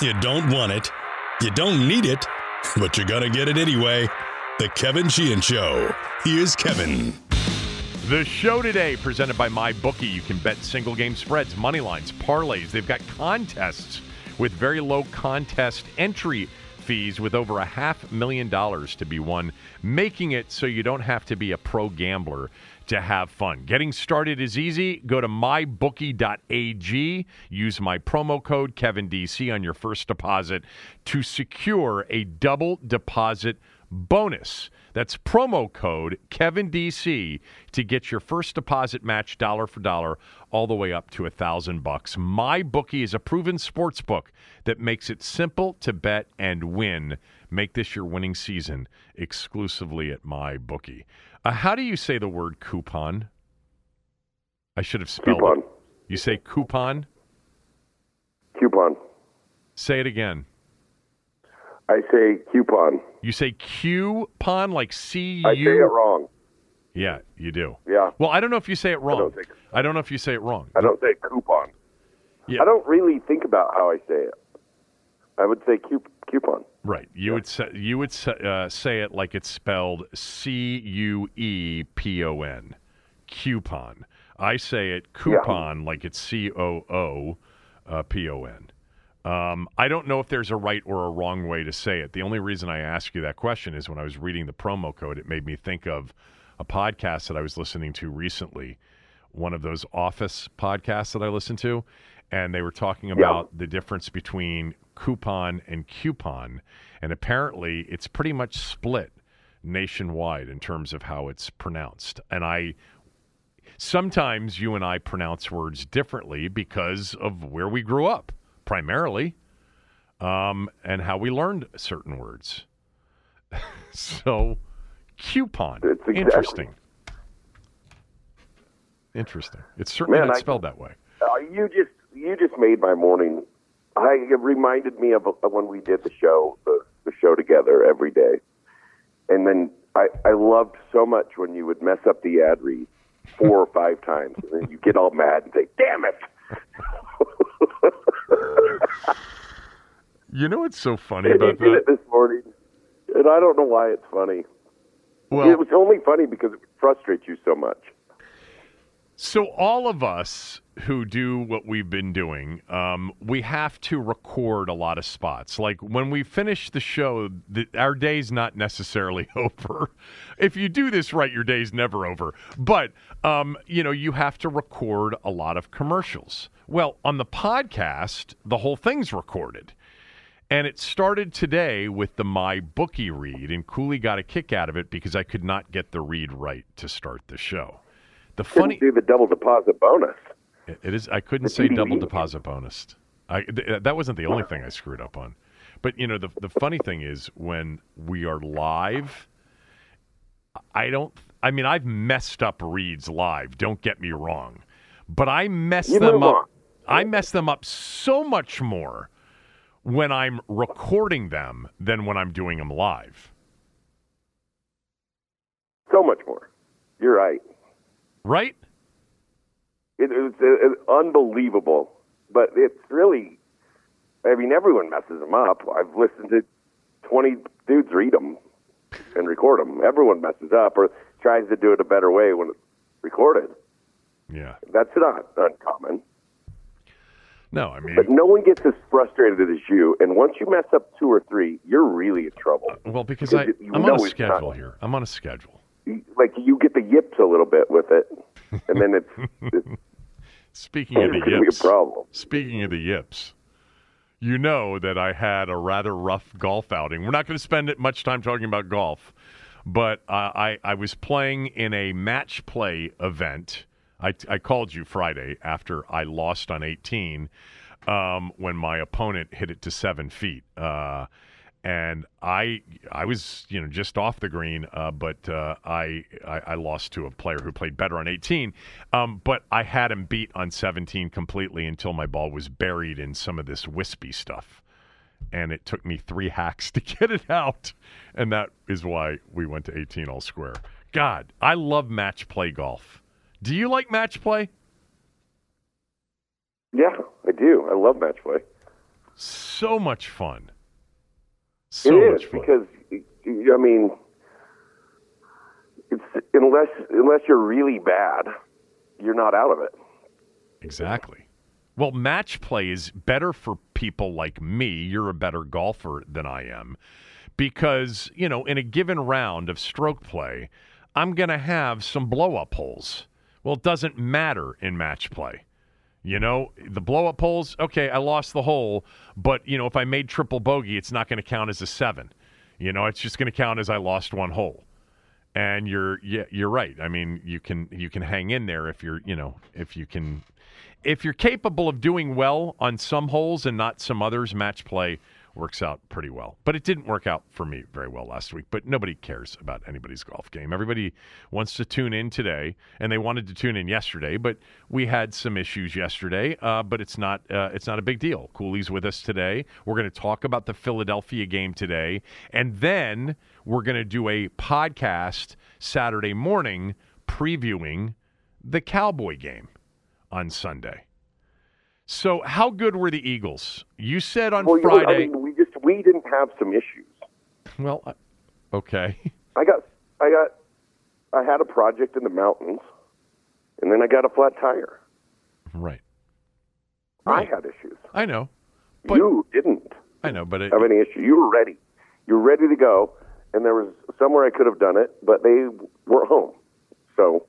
You don't want it. You don't need it, but you're going to get it anyway. The Kevin Sheehan Show. Here's Kevin. The show today, presented by MyBookie. You can bet single game spreads, money lines, parlays. They've got contests with very low contest entry fees with over a half million dollars to be won, making it so you don't have to be a pro gambler to have fun. Getting started is easy. Go to mybookie.ag. Use my promo code KevinDC on your first deposit to secure a double deposit bonus. That's promo code KevinDC to get your first deposit match dollar for dollar all the way up to a thousand bucks. My bookie is a proven sports book that makes it simple to bet and win. Make this your winning season exclusively at my bookie. Uh, how do you say the word coupon? I should have spelled Coupon. it. You say coupon? Coupon. Say it again. I say coupon. You say coupon like C U. I say it wrong. Yeah, you do. Yeah. Well, I don't know if you say it wrong. don't think- I don't know if you say it wrong. I don't say coupon. Yeah. I don't really think about how I say it. I would say coup- coupon. Right. You would say you would say, uh, say it like it's spelled C U E P O N. Coupon. I say it coupon like it's C O O uh, P O N. Um, I don't know if there's a right or a wrong way to say it. The only reason I ask you that question is when I was reading the promo code, it made me think of a podcast that I was listening to recently, one of those office podcasts that I listen to, and they were talking about the difference between coupon and coupon, and apparently it's pretty much split nationwide in terms of how it's pronounced. And I sometimes you and I pronounce words differently because of where we grew up, primarily, um, and how we learned certain words. so, coupon. It's exactly- Interesting. Interesting. It's certainly Man, not I- spelled that way. Uh, you just you just made my morning. I, it reminded me of, of when we did the show, the, the show together every day, and then I, I loved so much when you would mess up the ad read four or five times, and then you get all mad and say, "Damn it!" You know what's so funny and you about did that? it this morning, and I don't know why it's funny. Well, it was only funny because it frustrates you so much. So all of us who do what we've been doing, um, we have to record a lot of spots. Like when we finish the show, the, our day's not necessarily over. If you do this right, your day's never over. But um, you know, you have to record a lot of commercials. Well, on the podcast, the whole thing's recorded. And it started today with the My Bookie read, and Cooley got a kick out of it because I could not get the read right to start the show. The funny Didn't do the double deposit bonus. It is. I couldn't say double deposit bonus. I th- that wasn't the only thing I screwed up on. But you know, the the funny thing is when we are live, I don't. I mean, I've messed up reads live. Don't get me wrong, but I mess You them up. on. I mess them up so much more when I'm recording them than when I'm doing them live. So much more. You're right. Right? It, it was it, was unbelievable, but it's really. I mean, everyone messes them up. I've listened to twenty dudes read them and record them. Everyone messes up or tries to do it a better way when it's recorded. Yeah. That's not uncommon. No, I mean, But no one gets as frustrated as you. And once you mess up two or three, you're really in trouble. Uh, well, because I, because you I'm on a schedule not- here. I'm on a schedule. Like you get the yips a little bit with it, and then it's, it's, Speaking of the going to be a yips, speaking of the yips, you know that I had a rather rough golf outing. We're not going to spend much time talking about golf, but uh, I I was playing in a match play event. I, I called you Friday after I lost on 18 um, when my opponent hit it to seven feet. Uh, and I I was you know just off the green, uh, but uh, I, I I lost to a player who played better on 18. Um, but I had him beat on 17 completely until my ball was buried in some of this wispy stuff, and it took me three hacks to get it out, and that is why we went to 18 all square. God, I love match play golf. Do you like match play? Yeah, I do. I love match play. So much fun. So it much is fun. because I mean, it's unless unless you're really bad, you're not out of it. Exactly. Well, match play is better for people like me. You're a better golfer than I am because, you know, in a given round of stroke play, I'm going to have some blow up holes. Well, it doesn't matter in match play. You know, the blow up holes, okay, I lost the hole, but, you know, if I made triple bogey, it's not going to count as a seven. You know, it's just going to count as I lost one hole and you're yeah you're right i mean you can you can hang in there if you're you know if you can if you're capable of doing well on some holes and not some others match play works out pretty well. But it didn't work out for me very well last week. But nobody cares about anybody's golf game. Everybody wants to tune in today and they wanted to tune in yesterday but we had some issues yesterday uh, but it's not uh, it's not a big deal. Cooley's with us today. We're going to talk about the philadelphia game today and then we're going to do a podcast Saturday morning previewing the Cowboy game on Sunday. So, how good were the Eagles? You said on Well, you know, I Friday. mean, we just we didn't have some issues. well, okay. I got I got I had a project in the mountains, and then I got a flat tire. right. I had issues. I know. But you didn't I know, but it, have any issue. You were ready. You were ready to go, and there was somewhere I could have done it, but they weren't home. So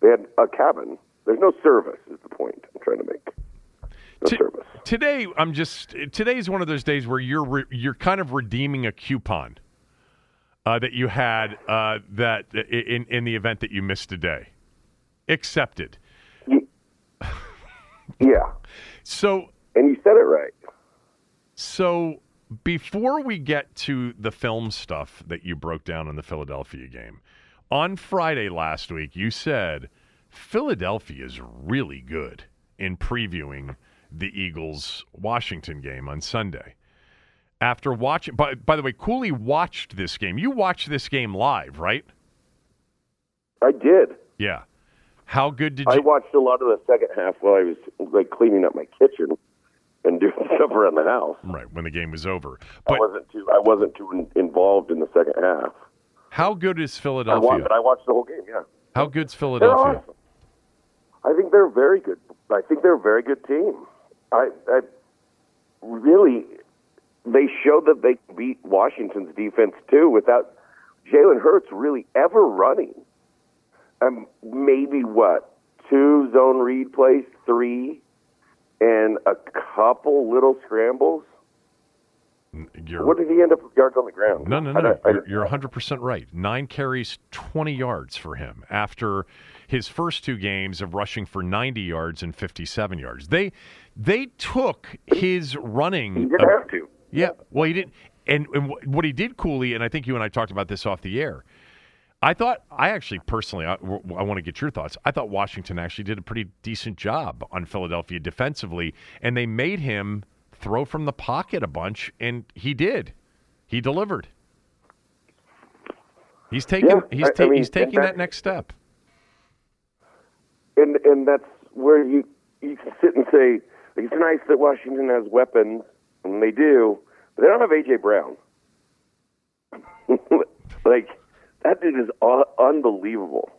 they had a cabin. There's no service. Is the point I'm trying to make? T- today I'm just today's one of those days where you're re- you're kind of redeeming a coupon uh, that you had uh, that in in the event that you missed a day. Accepted. Yeah, So and you said it right. So before we get to the film stuff that you broke down in the Philadelphia game, on Friday last week, you said Philadelphia is really good in previewing the Eagles Washington game on Sunday. After watching, by, by the way, Cooley watched this game. You watched this game live, right? I did. Yeah. How good did I you? I watched a lot of the second half while I was like cleaning up my kitchen and doing stuff around the house. Right when the game was over. I wasn't too I wasn't too in, involved in the second half. how good is I Philadelphia? watched, but I watched the whole game. Yeah, How good's Philadelphia? awesome. I think they're very good. I think they're a very good team. I, I really they showed that they beat Washington's defense too without Jalen Hurts really ever running. Um, maybe what two zone read plays, three, and a couple little scrambles. You're, What did he end up with yards on the ground? No, no, no. I You're, you're 100% right. Nine carries, 20 yards for him after his first two games of rushing for 90 yards and 57 yards. They they took his He running. didn't ab- have to. yeah, well, he didn't. And, and what he did, Cooley, and I think you and I talked about this off the air. I thought, I actually personally, I, I want to get your thoughts. I thought Washington actually did a pretty decent job on Philadelphia defensively, and they made him throw from the pocket a bunch, and he did. He delivered. He's taking Yeah, he's, ta- I mean, he's taking that that- next step. and and that's where you you can sit and say like, it's nice that Washington has weapons, and they do, but they don't have AJ Brown. like that dude is un- unbelievable.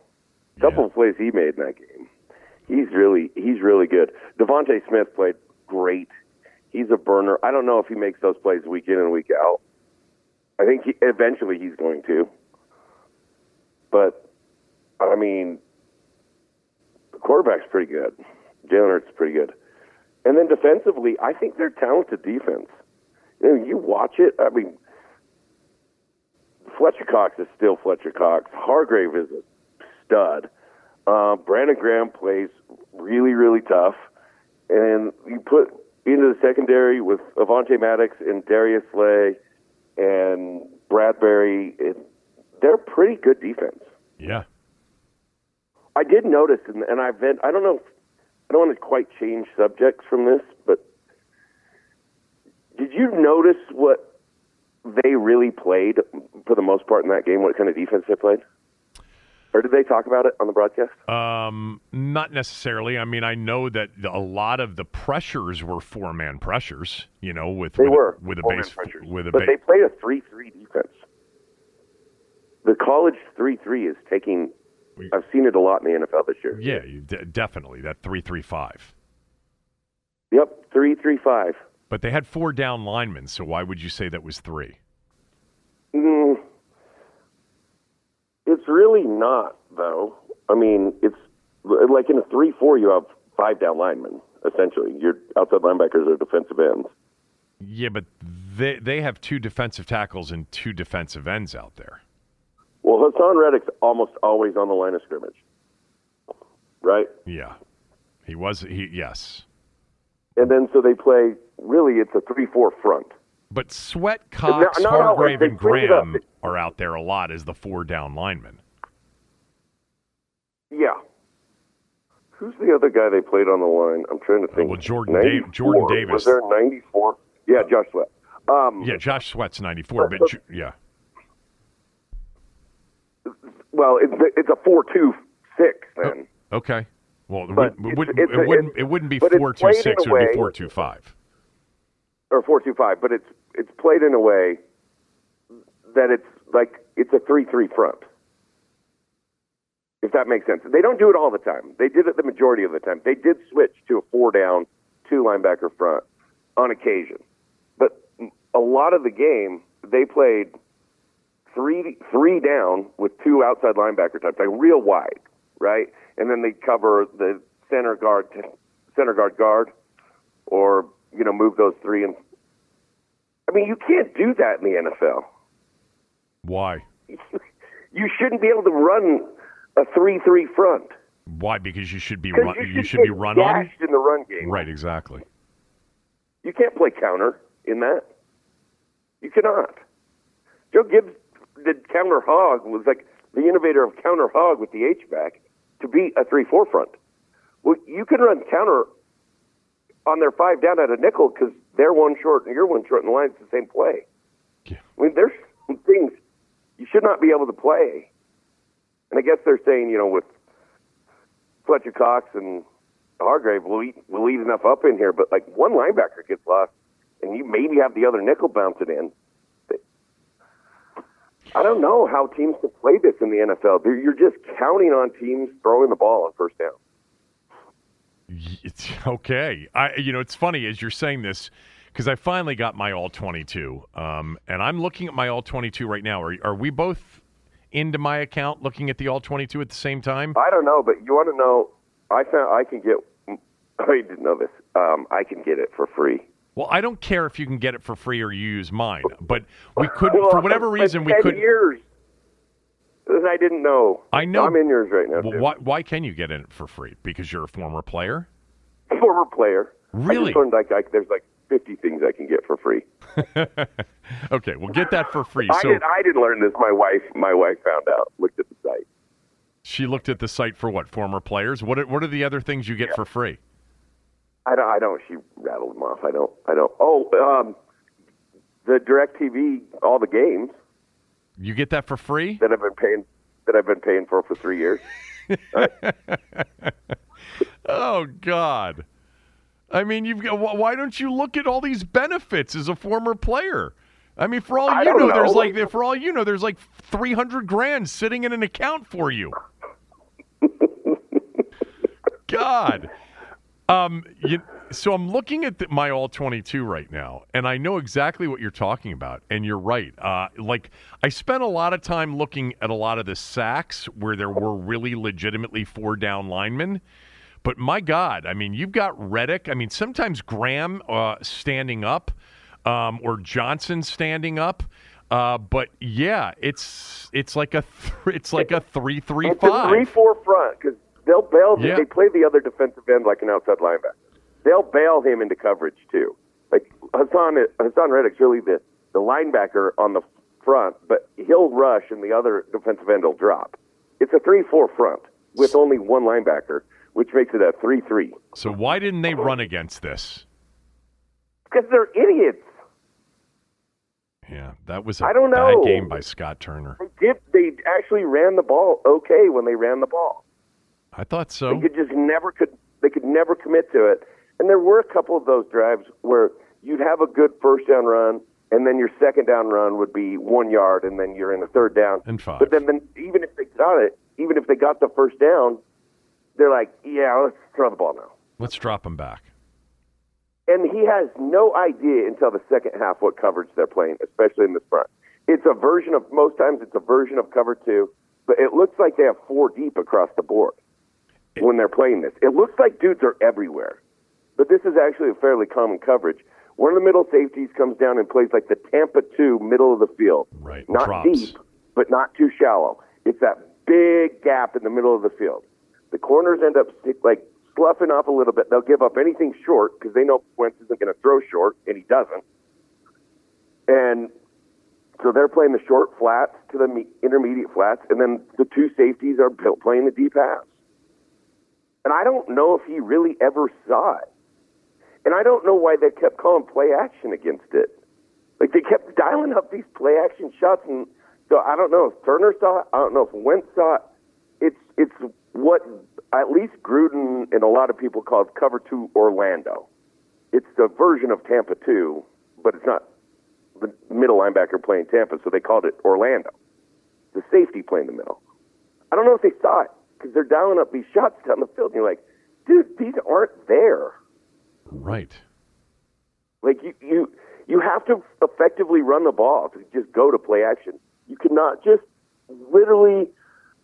couple of plays he made in that game. He's really he's really good. DeVonta Smith played great. He's a burner. I don't know if he makes those plays week in and week out. I think he, eventually he's going to. But I mean, the quarterback's pretty good. Jalen Hurts is pretty good. And then defensively, I think they're talented defense. You know, you watch it. I mean, Fletcher Cox is still Fletcher Cox. Hargrave is a stud. Uh, Brandon Graham plays really, really tough. And you put into the secondary with Avonte Maddox and Darius Slay and Bradberry, it, they're pretty good defense. Yeah. I did notice, and, and I've been, I don't know, I don't want to quite change subjects from this, but did you notice what they really played for the most part in that game? What kind of defense they played? Or did they talk about it on the broadcast? Um, not necessarily. I mean, I know that a lot of the pressures were four man pressures. You know, with they with, were with a base pressures. with a but base. they played a three-three defense. The college three-three is taking. I've seen it a lot in the NFL this year. Yeah, you de- definitely that three three five. Yep, three-three-five. But they had four down linemen, so why would you say that was three? Mm, it's really not, though. I mean, it's like in a three-four, you have five down linemen. Essentially, your outside linebackers are defensive ends. Yeah, but they they have two defensive tackles and two defensive ends out there. Well, Haason Reddick's almost always on the line of scrimmage, right? Yeah, he was. He yes, And then so they play. Really, it's a three-four front. but Sweat, Cox, no, no, Hargrave, and cleaned it up. Graham are out there a lot as the four down linemen. Yeah. Who's the other guy they played on the line? I'm trying to think. well, Jordan Da- Jordan Davis. Was there 94? Yeah, Josh Sweat. Um, Yeah, Josh Sweat's ninety four, but Ju- yeah, Well, it's, it's a four-two-six oh, then. okay. Well, it, would, it's- wouldn't, it's it wouldn't. It wouldn't be but it's four two played in six. a It would be four two five. or four two five, but it's it's played in a way that it's like it's a three three front. If that makes sense. They don't do it all the time. They did it the majority of the time. They did switch to a four down, two linebacker front on occasion. But a lot of the game they played three three down with two outside linebacker types, like real wide, right? And then they cover the center guard center guard guard or you know move those three and I mean you can't do that in the NFL. Why? You shouldn't be able to run a three-three front Why? Because you should be run. you, You should should be run on. in the run game. Right. Exactly. You can't play counter in that. You cannot. Joe Gibbs did counter hog was like the innovator of counter hog with the H back to beat a three-four front. Well, you can run counter on their five down at a nickel because they're one short and you're one short, and the line's the same play. Yeah. I mean, there's some things you should not be able to play. And I guess they're saying, you know, with Fletcher Cox and Hargrave, we'll eat, we'll eat enough up in here, but like one linebacker gets lost, and you maybe have the other nickel bouncing in. I don't know how teams can play this in the NFL. You're just counting on teams throwing the ball on first down. It's okay. I, you know, it's funny as you're saying this because I finally got my all 22, um, and I'm looking at my all 22 right now. Are, are we both into my account looking at the all 22 at the same time? I don't know, but you want to know? I found I can get. I didn't know this. Um, I can get it for free. Well, I don't care if you can get it for free or you use mine, but we could, Well, for whatever reason, we 10 could. Years. I didn't know. I know- I'm in yours right now. Well, why, why can you get it for free? Because you're a former player. Former player. I Really? just learned like I, there's like 50 things I can get for free. okay, well, get that for free. I So did. I didn't learn this. My wife. My wife found out. Looked at the site. she looked at the site for what former players. What are, what are the other things you get for free? I don't. I don't. She rattled them off. I don't. I don't. Oh, um, the Directv, all the games You get that for free? that I've been paying that I've been paying for for three years. Oh God! I mean, you've got. wh- Why don't you look at all these benefits as a former player? I mean, for all I you don't know, there's know. like for all you know, there's like three hundred grand sitting in an account for you. God, um, you so I'm looking at the, my all 22 right now, and I know exactly what you're talking about. And you're right. Uh, like I spent a lot of time looking at a lot of the sacks where there were really legitimately four down linemen. But my God, I mean, you've got Reddick. I mean, sometimes Graham uh, standing up um, or Johnson standing up. Uh, but yeah, it's it's like a th- it's like a three three five. a three-four front because they'll bail. Yeah. They play the other defensive end like an outside linebacker. They'll bail him into coverage too. Like Haason Haason Reddick's really the the linebacker on the front, but he'll rush and the other defensive end will drop. It's a three-four front with only one linebacker, which makes it a three-three. So why didn't they run against this? Because they're idiots. Yeah, that was a I don't bad know. game by Scott Turner. They did. They actually ran the ball okay when they ran the ball. I thought so. They could just never could they could never commit to it. And there were a couple of those drives where you'd have a good first down run and then your second down run would be one yard and then you're in a third down. And five. But then, then even if they got it, even if they got the first down, they're like, Yeah, let's throw the ball now. Let's drop him back. And he has no idea until the second half what coverage they're playing, especially in the front. It's a version of most times it's a version of cover two, but it looks like they have four deep across the board when they're playing this. It looks like dudes are everywhere. But this is actually a fairly common coverage. One of the middle safeties comes down and plays like the Tampa two middle of the field. Right, Not deep, but not too shallow. It's that big gap in the middle of the field. The corners end up like sloughing off a little bit. They'll give up anything short because they know Wentz isn't going to throw short, and he doesn't. And so they're playing the short flats to the intermediate flats, and then the two safeties are playing the deep halves. And I don't know if he really ever saw it. And I don't know why they kept calling play action against it. Like they kept dialing up these play action shots, and so I don't know if Turner saw it. I don't know if Wentz saw it. It's it's what at least Gruden and a lot of people call cover two Orlando. It's the version of Tampa two, but it's not the middle linebacker playing Tampa, so they called it Orlando. The safety playing the middle. I don't know if they saw it because they're dialing up these shots down the field, and you're like, dude, these aren't there. Right. Like you, you, you have to effectively run the ball to just go to play action. You cannot just literally,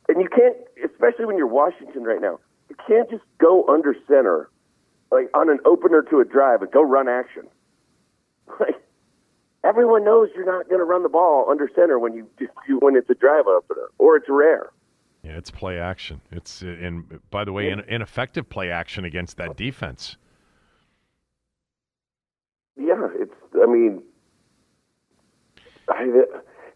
and you can't, especially when you're Washington right now. You can't just go under center, like on an opener to a drive and go run action. Like everyone knows you're not going to run the ball under center when you just you, when it's a drive opener or it's rare. Yeah, it's play action. It's uh, and by the way, in, ineffective play action against that defense. Yeah, it's. I mean, I,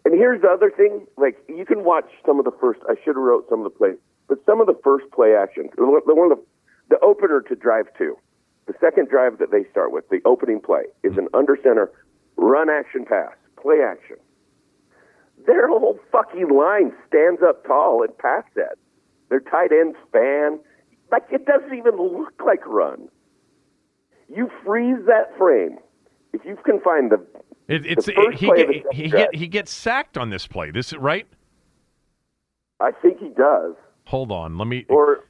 and here's the other thing. Like you can watch some of the first. I should have wrote some of the plays, but some of the first play action. The one the one of the, the opener to drive two, the second drive that they start with, the opening play is an under center run action pass, play action. Their whole fucking line stands up tall and pass that. Their tight ends span. Like it doesn't even look like a run. You freeze that frame. If you can find the It, it's The first he get, the he get, he gets sacked on this play. This right? I think he does. Hold on, let me. Or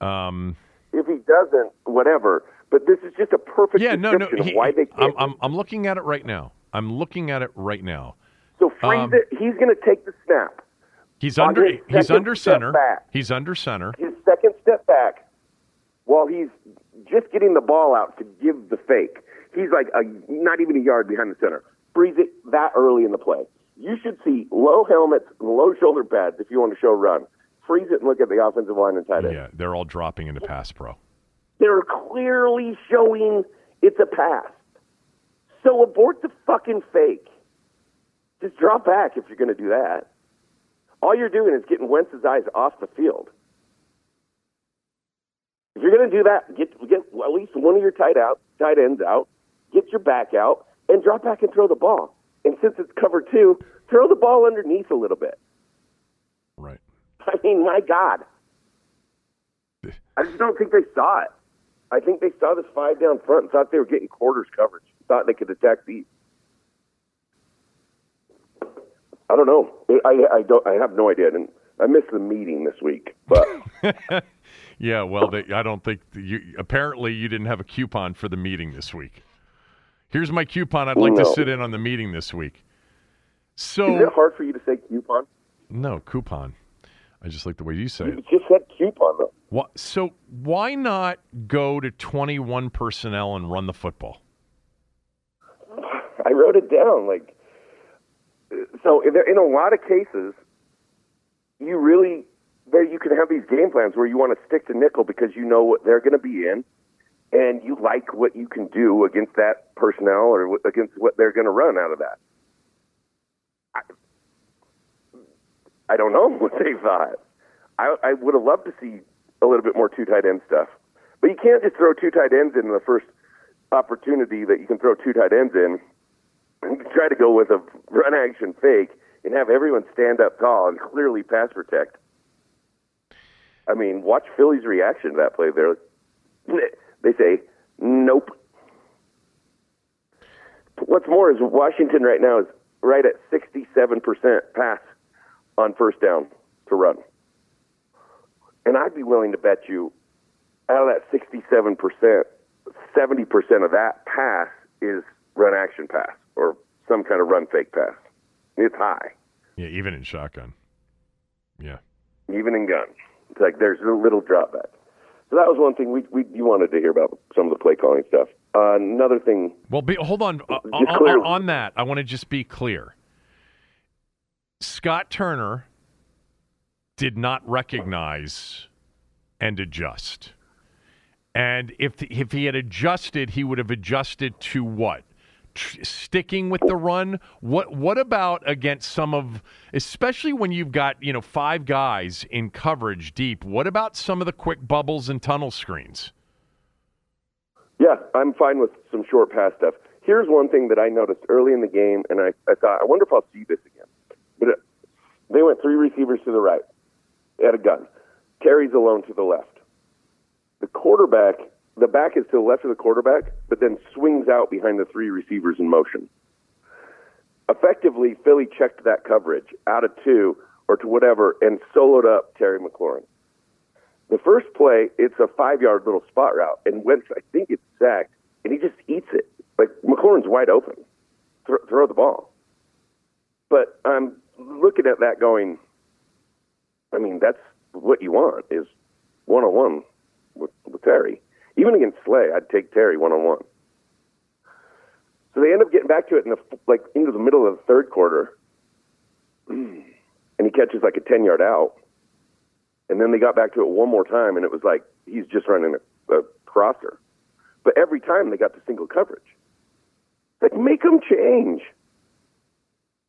Um, if he doesn't, whatever. But this is just a perfect yeah, no, no. He, why they I'm. I'm I'm looking at it right now. I'm looking at it right now. So freeze um, it. He's going to take the snap. He's under he's under center. back. He's under center. His second step back, while he's just getting the ball out to give the fake, he's like a, not even a yard behind the center. Freeze it that early in the play. You should see low helmets and low shoulder pads if you want to show run. Freeze it and look at the offensive line and tight end. Yeah, they're all dropping into pass pro. They're clearly showing it's a pass. So abort the fucking fake. Just drop back if you're going to do that. All you're doing is getting Wentz's eyes off the field. If you're going to do that, get get at least one of your tight out tight ends out, get your back out, and drop back and throw the ball. And since it's cover two, throw the ball underneath a little bit. Right. I mean, my God. I just don't think they saw it. I think they saw this five down front and thought they were getting quarters coverage. Thought they could attack deep. I don't know. I, I don't. I have no idea. And I missed the meeting this week, but Yeah, well, they, I don't think you. Apparently, you didn't have a coupon for the meeting this week. Here's my coupon. I'd like No. to sit in on the meeting this week. So Is it hard for you to say coupon? no coupon. I just like the way you say You it. You just said coupon though. What, so why not go to 21 personnel and run the football? I wrote it down. Like, so in, a lot of cases, you really there you can have these game plans where you want to stick to nickel because you know what they're going to be in, and you like what you can do against that personnel or against what they're going to run out of that. I, I don't know what they thought. I, I would have loved to see a little bit more two tight end stuff, but you can't just throw two tight ends in the first opportunity that you can throw two tight ends in try to go with a run action fake and have everyone stand up tall and clearly pass protect. I mean, watch Philly's reaction to that play. There, they say, "Nope." What's more is Washington right now is right at sixty-seven percent pass on first down to run, and I'd be willing to bet you out of that sixty-seven percent, seventy percent of that pass is run action pass or some kind of run fake pass. It's high, Yeah, even in shotgun. Yeah. even in gun. It's like there's a little drop back. So that was one thing we, we you wanted to hear about some of the play calling stuff. Uh, another thing, Well, be, hold on. Uh, on, on- on that, I want to just be clear. Scott Turner did not recognize and adjust. And if if he had adjusted, he would have adjusted to what? Tr- Sticking with the run. What what about against some of, especially when you've got you know five guys in coverage deep? What about some of the quick bubbles and tunnel screens? yeah, I'm fine with some short pass stuff. Here's one thing that I noticed early in the game, and I, I thought, I wonder if I'll see this again. But it, they went three receivers to the right. They had a gun. Terry's alone to the left. The quarterback, the back is to the left of the quarterback, but then swings out behind the three receivers in motion. Effectively, Philly checked that coverage out of two or to whatever and soloed up Terry McLaurin. The first play, it's a five yard little spot route, and Wentz, I think it's sacked, and he just eats it. Like McLaurin's wide open. Throw, throw the ball. But I'm looking at that going, I mean, that's what you want is one on one with Terry. Even against Slay, I'd take Terry one on one. So they end up getting back to it in the like into the middle of the third quarter, and he catches like a ten yard out. And then they got back to it one more time, and it was like he's just running a, a crosser. But every time they got to single coverage. Like, make them change.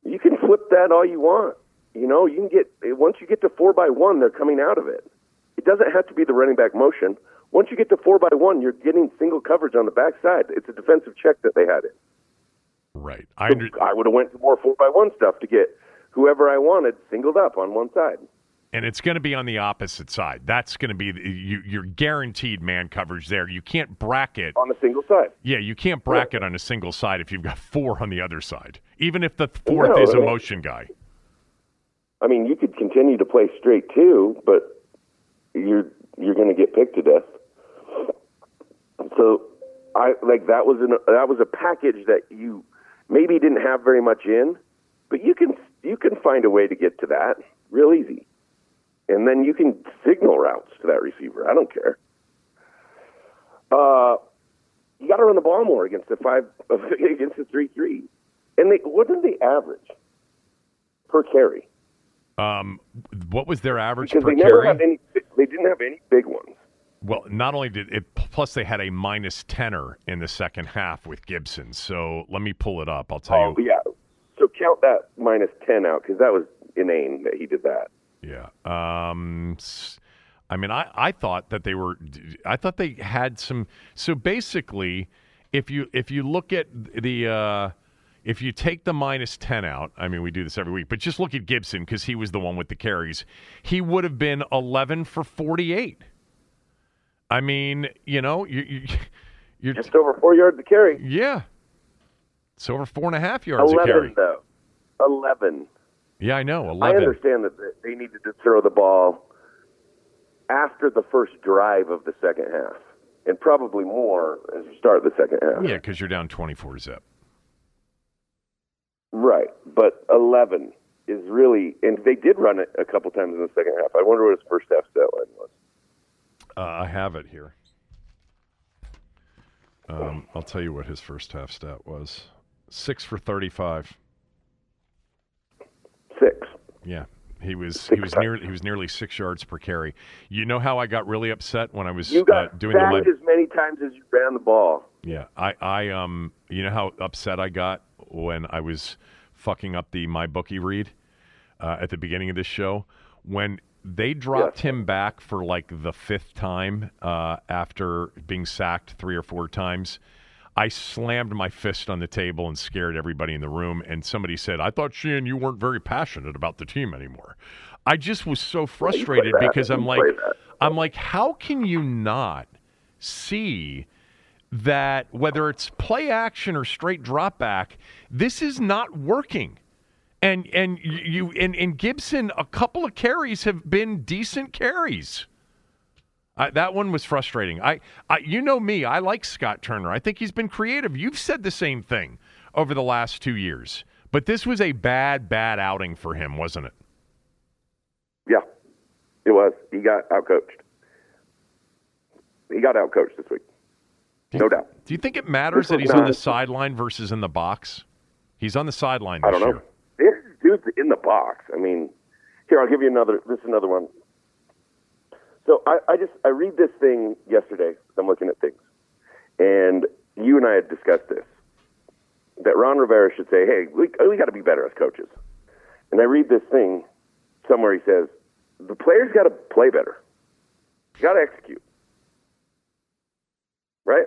You can flip that all you want. You know, you can get, once you get to four by one, they're coming out of it. It doesn't have to be the running back motion. Once you get to four by one, you're getting single coverage on the backside. It's a defensive check that they had it. Right. I under, I would have went to more four by one stuff to get whoever I wanted singled up on one side. and it's going to be on the opposite side. That's going to be you, you're guaranteed man coverage there. You can't bracket. On a single side. Yeah, you can't bracket on a single side if you've got four on the other side, even if the fourth No, is a motion guy. I mean, you could continue to play straight too, but you're you're going to get picked to death. So, I like that was an that was a package that you maybe didn't have very much in, but you can you can find a way to get to that real easy, and then you can signal routes to that receiver. I don't care. Uh, you got to run the ball more against the five against the three three, and they what did they average per carry? Um, what was their average because per they never carry? had any. They didn't have any big ones. Well, not only did it, plus they had a minus tenor in the second half with Gibson. So let me pull it up. I'll tell Oh you. yeah. So count that minus ten out because that was inane that he did that. Yeah. Um, I mean, I, I thought that they were, I thought they had some. So basically, if you if you look at the, uh, if you take the minus ten out, I mean, we do this every week, but just look at Gibson because he was the one with the carries. He would have been eleven for forty eight. I mean, you know, you, you you're Just over four yards to carry. yeah. It's over four and a half yards a Eleven carry. though. Eleven. Yeah, I know. I understand that they- needed to throw the ball after the first drive of the second half, and probably more as you start the second half. Yeah, because you're down 24 zip. Right, but 11 is really, and they did run it a couple times in the second half. I wonder what his first half stat line was. Uh, I have it here. Um, I'll tell you what his first half stat was: six for 35. Six. Yeah, he was he was nearly he was nearly six yards per carry. You know how I got really upset when I was You got uh, doing the lead. as many times as you ran the ball. Yeah, I, I, um, you know how upset I got when I was fucking up the my bookie read uh, at the beginning of this show when they dropped Yes. him back for like the fifth time uh, after being sacked three or four times. I slammed my fist on the table and scared everybody in the room. And somebody said, "I thought Sheehan, you weren't very passionate about the team anymore." I just was so frustrated that. because I'm like. I'm like, how can you not see that whether it's play action or straight drop back, this is not working. And and you and, and Gibson, a couple of carries have been decent carries. I, that one was frustrating. I, I, you know me, I like Scott Turner. I think he's been creative. You've said the same thing over the last two years, but this was a bad, bad outing for him, wasn't it? Yeah, it was. He got outcoached. He got outcoached this week. No doubt. Do you think it matters that he's on the sideline versus in the box? He's on the sideline. I don't know. year. Dude's in the box. I mean, here I'll give you another. This is another one. So I, I just I read this thing yesterday. I'm looking at things, and you and I had discussed this. That Ron Rivera should say, "Hey, we we got to be better as coaches." And I read this thing somewhere. He says, "The players got to play better. Got to execute." Right?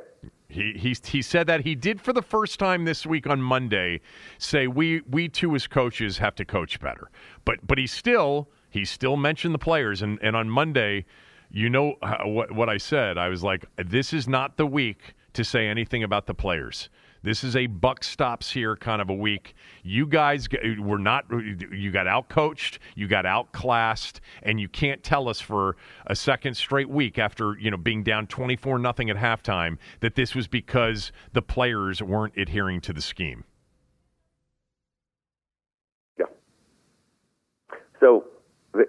He, he he said that he did for the first time this week on Monday say we we too as coaches have to coach better. But but he still he still mentioned the players and and on Monday, you know uh, what what I said. I was like this is not the week to say anything about the players. This is a buck stops here kind of a week. You guys were not, you got outcoached, you got outclassed, and you can't tell us for a second straight week after, you know, being down 24 nothing at halftime that this was because the players weren't adhering to the scheme. Yeah. So,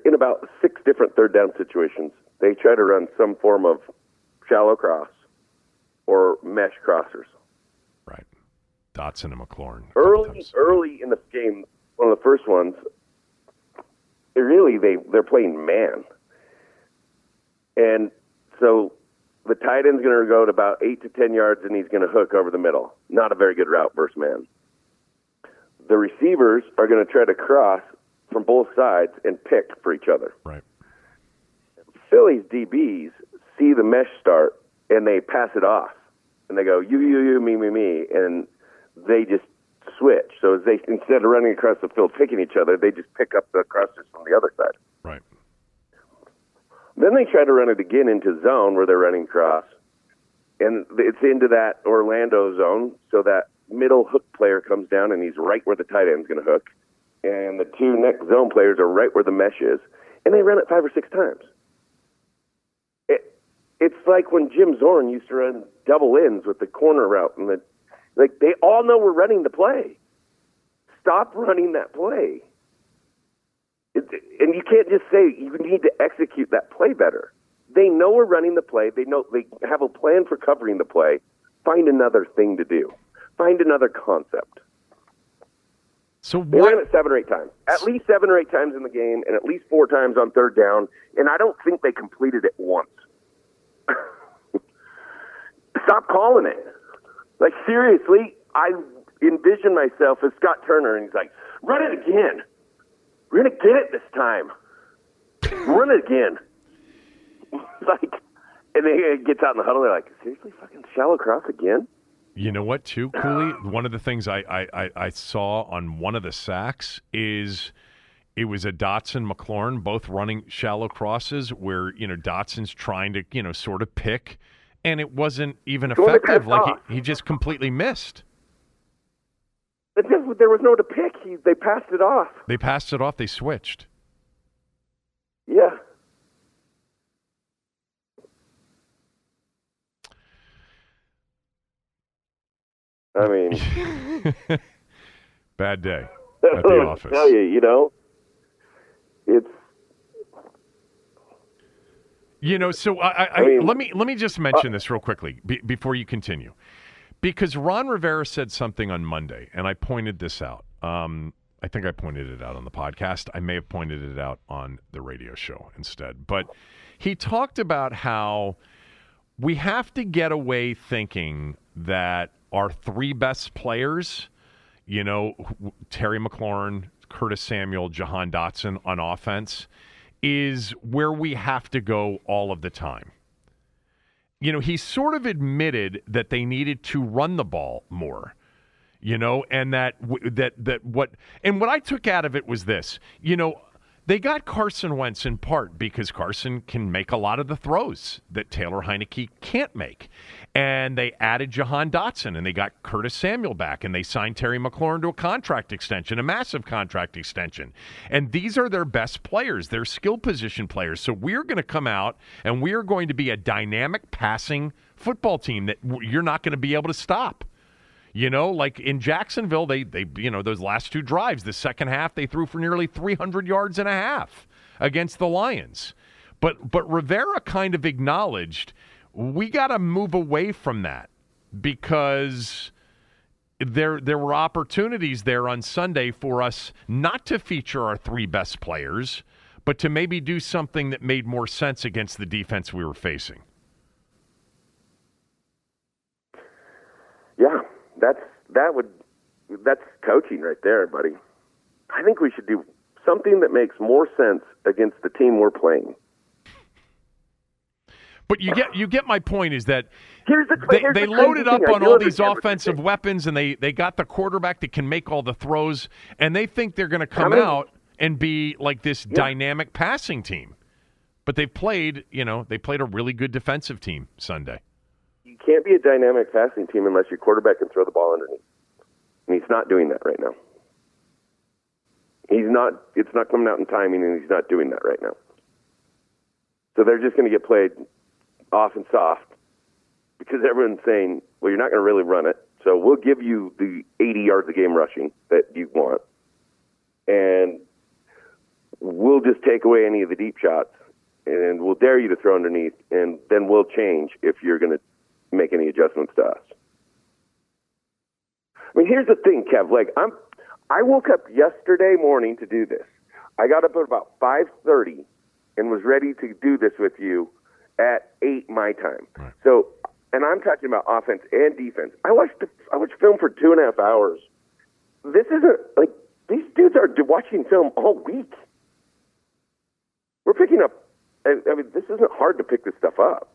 in about six different third down situations, they try to run some form of shallow cross or mesh crossers. Dotson and McLaurin. Early, early in the game, one of the first ones, really they they're playing man, and so the tight end's going to go to about eight to ten yards, and he's going to hook over the middle. Not a very good route versus man. The receivers are going to try to cross from both sides and pick for each other. Right. Philly's DBs see the mesh start and they pass it off, and they go you you you me me me, and they just switch. So as they instead of running across the field picking each other, they just pick up the crossers from the other side. Right. Then they try to run it again into zone where they're running cross, and it's into that Orlando zone. So that middle hook player comes down and he's right where the tight end's going to hook, and the two next zone players are right where the mesh is, and they run it five or six times. It, it's like when Jim Zorn used to run double ends with the corner route, and the like they all know we're running the play. Stop running that play. It, and you can't just say you need to execute that play better. They know we're running the play. They know they have a plan for covering the play. Find another thing to do. Find another concept. So They ran what? it seven or eight times, at least seven or eight times in the game, and at least four times on third down. And I don't think they completed it once. Stop calling it. Like seriously, I envision myself as Scott Turner, and he's like, "Run it again. We're gonna get it this time. Run it again." like, and then he gets out in the huddle. They're like, "Seriously, fucking shallow cross again?" You know what, too, Cooley? One of the things I, I, I, I saw on one of the sacks is it was a Dotson McLaurin both running shallow crosses where, you know, Dotson's trying to, you know, sort of pick, and it wasn't even effective. Like he, he just completely missed. There was no to pick. He, they passed it off. They passed it off. They switched. Yeah. I mean, bad day at the office. Tell you, you know, it's you know, so I, I, I mean- let me let me just mention this real quickly be, before you continue, because Ron Rivera said something on Monday, and I pointed this out. Um, I think I pointed it out on the podcast. I may have pointed it out on the radio show instead, but he talked about how we have to get away thinking that our three best players, you know, Terry McLaurin, Curtis Samuel, Jahan Dotson on offense, is where we have to go all of the time. You know, he sort of admitted that they needed to run the ball more. You know, and that that that what and what I took out of it was this. You know, they got Carson Wentz in part because Carson can make a lot of the throws that Taylor Heinicke can't make. And they added Jahan Dotson and they got Curtis Samuel back and they signed Terry McLaurin to a contract extension, a massive contract extension. And these are their best players, they're skill position players. So we're going to come out and we are going to be a dynamic passing football team that you're not going to be able to stop. You know, like in Jacksonville, they they you know those last two drives, the second half they threw for nearly 300 yards and a half against the Lions. But but Rivera kind of acknowledged we got to move away from that because there there were opportunities there on Sunday for us not to feature our three best players, but to maybe do something that made more sense against the defense we were facing. yeah, that's that would that's coaching right there, buddy. I think we should do something that makes more sense against the team we're playing. But you get you get my point is that the they, they the loaded up. On all these offensive thing. weapons and they, they got the quarterback that can make all the throws and they think they're going to come many- out and be like this dynamic passing team. But they've played, you know, they played a really good defensive team Sunday. Can't be a dynamic passing team unless your quarterback can throw the ball underneath, and he's not doing that right now. He's not. It's not coming out in timing, and he's not doing that right now. So they're just going to get played off and soft because everyone's saying, "Well, you're not going to really run it, so we'll give you the 80 yards a game rushing that you want, and we'll just take away any of the deep shots, and we'll dare you to throw underneath, and then we'll change if you're going to make any adjustments to us." I mean, here's the thing, Kev. Like, I'm, I woke up yesterday morning to do this. I got up at about 5:30 and was ready to do this with you at eight my time. So, and I'm talking about offense and defense. I watched the, I watched film for two and a half hours. This isn't like these dudes are watching film all week. We're picking up. I mean, this isn't hard to pick this stuff up.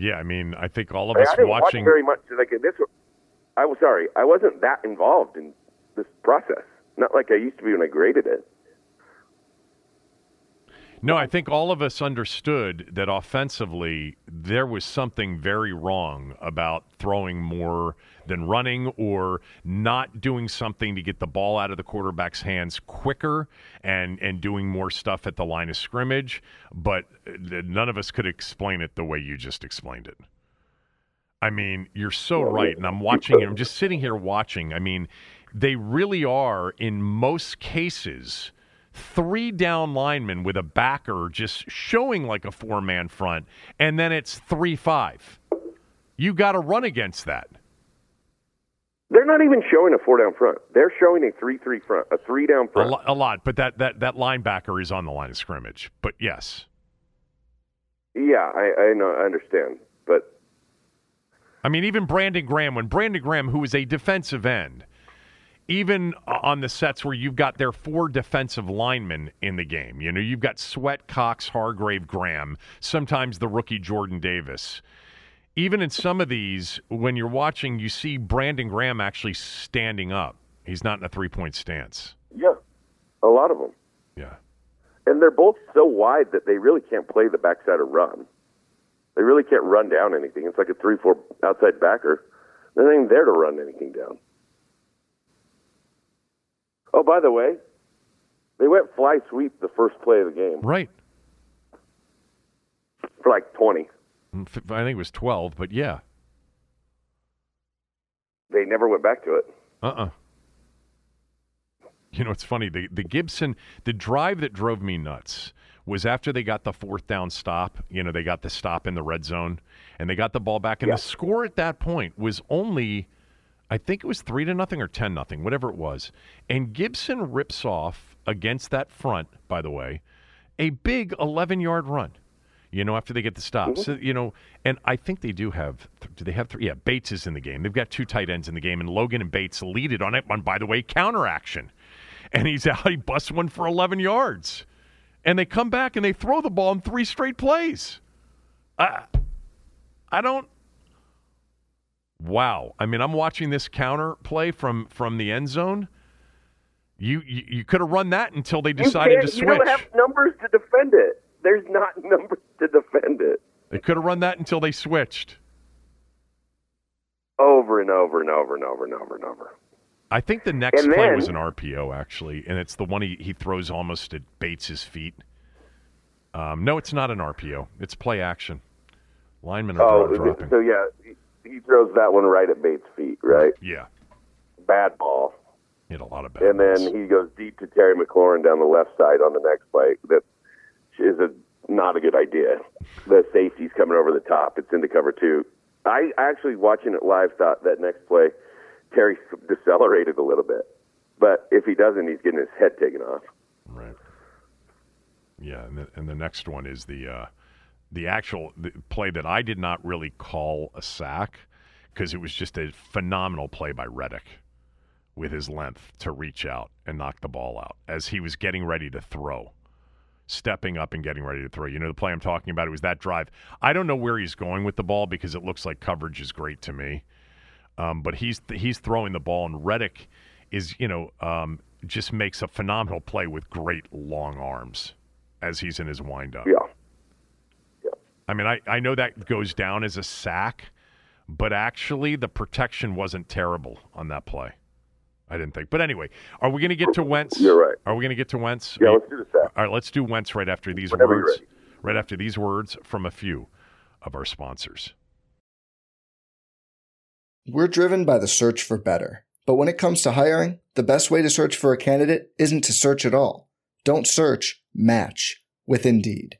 Yeah, I mean, I think all of us I didn't watching watch very much. Like this, I was sorry. I wasn't that involved in this process. Not like I used to be when I graded it. No, I think all of us understood that offensively there was something very wrong about throwing more than running or not doing something to get the ball out of the quarterback's hands quicker and and doing more stuff at the line of scrimmage, but uh, none of us could explain it the way you just explained it. I mean, you're so right and I'm watching it. I'm just sitting here watching. I mean, they really are in most cases three down linemen with a backer just showing like a four man front, and then it's 3 5. You got to run against that. They're not even showing a four down front. They're showing a three three front, a three down A, front. lo- a lot, but that, that, that linebacker is on the line of scrimmage. But yes. Yeah, I, I know, I understand, but I mean, even Brandon Graham, when Brandon Graham, who is a defensive end, even uh, on the sets where you've got their four defensive linemen in the game, you know, you've got Sweat, Cox, Hargrave, Graham, sometimes the rookie Jordan Davis. Even in some of these, when you're watching, you see Brandon Graham actually standing up. He's not in a three point stance. yeah, a lot of them, Yeah. and they're both so wide that they really can't play the backside of run. They really can't run down anything. It's like a three four outside backer. They're not even there to run anything down. Oh, by the way, they went fly sweep the first play of the game Right. for like 20. Mm, I think it was 12, but yeah. They never went back to it. Uh uh You know, it's funny. The, the Gibson, the drive that drove me nuts was after they got the fourth down stop. You know, they got the stop in the red zone and they got the ball back. And Yeah. the score at that point was only, I think it was three to nothing or 10 nothing, whatever it was. And Gibson rips off against that front, by the way, a big 11 yard run. You know, after they get the stop. Mm-hmm. So, you know, and I think they do have, do they have three? Yeah, Bates is in the game. They've got two tight ends in the game, and Logan and Bates lead it on it. On, by the way, counter action. And he's out, he busts one for 11 yards. And they come back and they throw the ball in three straight plays. I, I don't. Wow. I mean, I'm watching this counter play from from the end zone. You you, you could have run that until they decided to switch. You don't have numbers to defend it. There's not numbers to defend it. They could have run that until they switched. Over and over and over and over and over and over. I think the next And play was an RPO actually, and it's the one he, he throws almost at Bates' feet. Um, no, it's not an RPO. It's play action. Linemen are Oh, dropping. so yeah, he, he throws that one right at Bates' feet, right? Yeah, Bad ball. hit a lot of bad. And then ones. he goes deep to Terry McLaurin down the left side on the next play. That is a not a good idea. The safety's coming over the top. It's into cover two. I actually watching it live thought that next play Terry decelerated a little bit, but if he doesn't, he's getting his head taken off. Right. Yeah, and the, and the next one is the uh, the actual play that I did not really call a sack because it was just a phenomenal play by Reddick with his length to reach out and knock the ball out as he was getting ready to throw, stepping up and getting ready to throw. You know the play I'm talking about? It was that drive. I don't know where he's going with the ball because it looks like coverage is great to me. Um, but he's he's throwing the ball, and Reddick is you know um, just makes a phenomenal play with great long arms as he's in his windup. Yeah. I mean, I, I know that goes down as a sack, but actually the protection wasn't terrible on that play. I didn't think. But anyway, are we going to get to Wentz? You're right. Are we going to get to Wentz? Yeah, let's do the sack. All right, let's do Wentz right after these Whenever words. Right after these words from a few of our sponsors. We're driven by the search for better. But when it comes to hiring, the best way to search for a candidate isn't to search at all. Don't search, match with Indeed.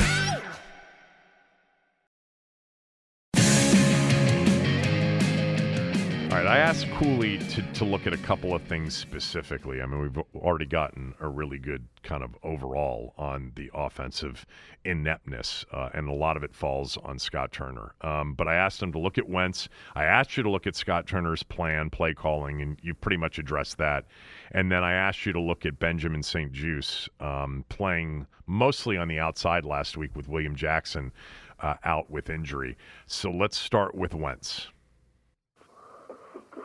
All right, I asked Cooley to, to look at a couple of things specifically. I mean, we've already gotten a really good kind of overall on the offensive ineptness, uh, and a lot of it falls on Scott Turner. Um, but I asked him to look at Wentz. I asked you to look at Scott Turner's plan, play calling, and you pretty much addressed that. And then I asked you to look at Benjamin St. Juste um, playing mostly on the outside last week with William Jackson uh, out with injury. So let's start with Wentz.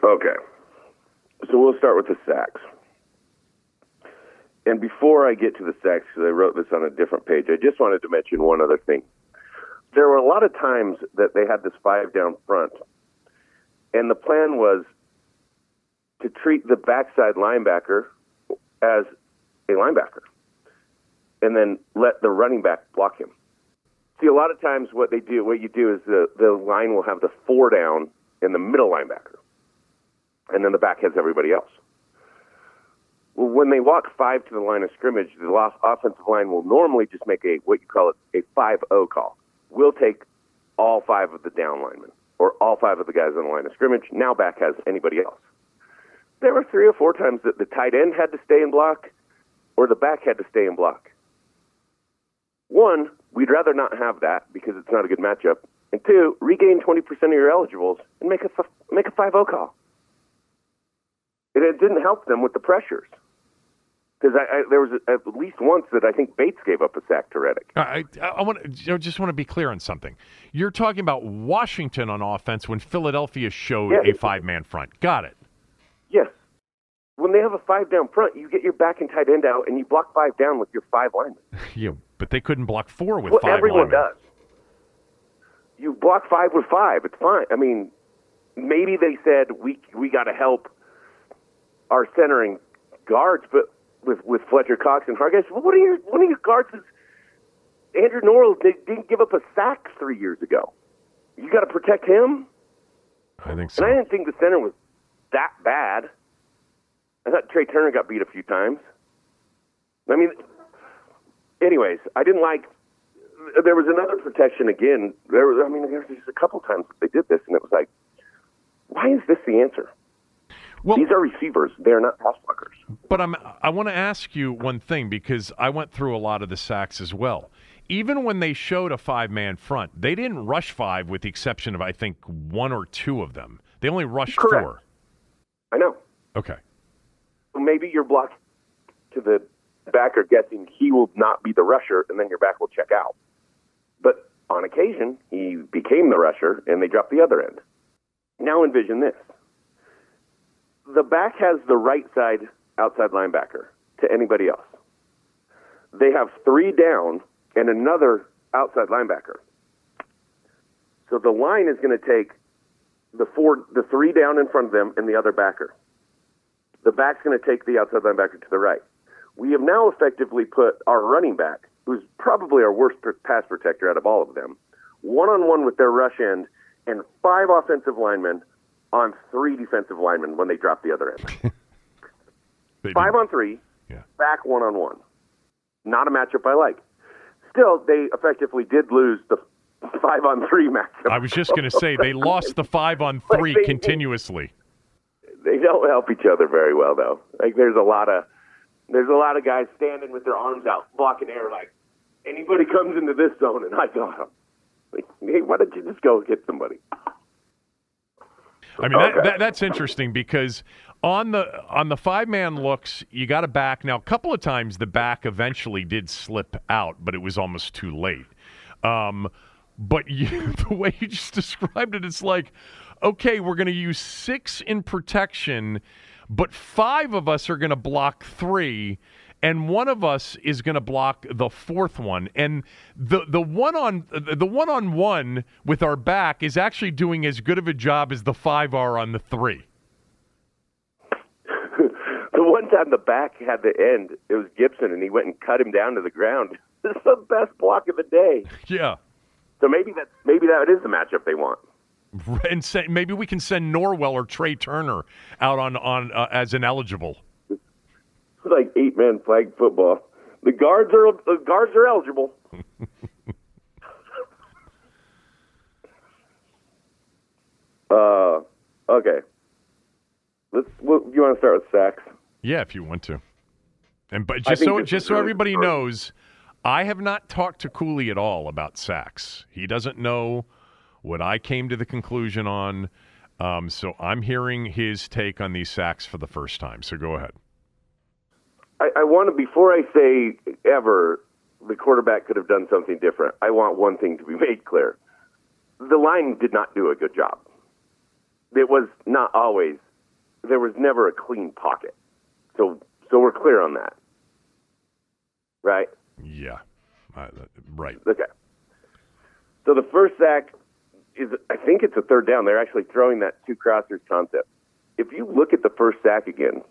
Okay. So we'll start with the sacks. And before I get to the sacks, because I wrote this on a different page, I just wanted to mention one other thing. There were a lot of times that they had this five down front, and the plan was to treat the backside linebacker as a linebacker. and then let the running back block him. See, a lot of times what they do, what you do is the, the line will have the four down and the middle linebacker, and then the back has everybody else. Well, when they walk five to the line of scrimmage, the offensive line will normally just make a what you call it a five O call. We'll take all five of the down linemen or all five of the guys on the line of scrimmage. Now back has anybody else. There were three or four times that the tight end had to stay in block or the back had to stay in block. One, we'd rather not have that because it's not a good matchup. And two, regain 20% of your eligibles and make a, make a 5-0 call. And it didn't help them with the pressures. Because I, I, there was at least once that I think Bates gave up a sack to Reddick. I, I, I want know, just want to be clear on something. You're talking about Washington on offense when Philadelphia showed a five man front. Got it. Yes. When they have a five down front, you get your back and tight end out, and you block five down with your five linemen. yeah, but they couldn't block four with well, five. Everyone linemen. does. You block five with five. It's fine. I mean, maybe they said we we got to help our centering guards, but with with Fletcher Cox and Hargis. Well, what are your one of your guards is Andrew Norwell didn't give up a sack three years ago. You got to protect him. I think so. And I didn't think the center was that bad. I thought Trai Turner got beat a few times. I mean, anyways, I didn't like. There was another protection again. There was, I mean, there was just a couple times they did this, and it was like, why is this the answer? Well, These are receivers; they're not pass blockers. But I'm I want to ask you one thing because I went through a lot of the sacks as well. Even when they showed a five man front, they didn't rush five with the exception of I think one or two of them. They only rushed Correct. four. I know. Okay. Maybe you're blocked to the backer guessing he will not be the rusher, and then your back will check out. But on occasion, he became the rusher, and they dropped the other end. Now envision this the back has the right side outside linebacker to anybody else. They have three down and another outside linebacker. So the line is going to take the four, the three down in front of them and the other backer. The back's going to take the outside linebacker to the right. We have now effectively put our running back, who's probably our worst pass protector out of all of them, one on one with their rush end and five offensive linemen on three defensive linemen when they drop the other end. Five did- on three, Yeah. back one on one. Not a matchup I like. Still, they effectively did lose the five on three matchup. I was just going to say they lost the five on Like, three they- continuously. They don't help each other very well, though. Like there's a lot of there's a lot of guys standing with their arms out, blocking air. Like anybody comes into this zone, and I got them. Like, hey, why don't you just go get somebody? I mean, that, that, that's interesting because on the on the five man looks, you got a back. Now, a couple of times the back eventually did slip out, but it was almost too late. Um, but you, the way you just described it, it's like, okay, we're going to use six in protection, but five of us are going to block three. And one of us is going to block the fourth one, and the the one on the one on one with our back is actually doing as good of a job as the five are on the three. the one time the back had the end, it was Gibson, and he went and cut him down to the ground. This is the best block of the day. Yeah, So maybe that maybe that is the matchup they want. and say, maybe we can send Norwell or Trai Turner out on on uh, as ineligible. Like eight man flag football. The guards are the guards are eligible. uh, okay. Let's. Well, you want to start with sacks? Yeah, if you want to. And but just so just so really everybody important. knows, I have not talked to Cooley at all about sacks. He doesn't know what I came to the conclusion on. Um, so I'm hearing his take on these sacks for the first time. So go ahead. I, I want to before I say ever the quarterback could have done something different. I want one thing to be made clear: the line did not do a good job. It was not always. There was never a clean pocket. So so we're clear on that, right? Yeah, uh, right. Okay. So the first sack is, I think it's a third down. They're actually throwing that two crossers concept. If you look at the first sack again,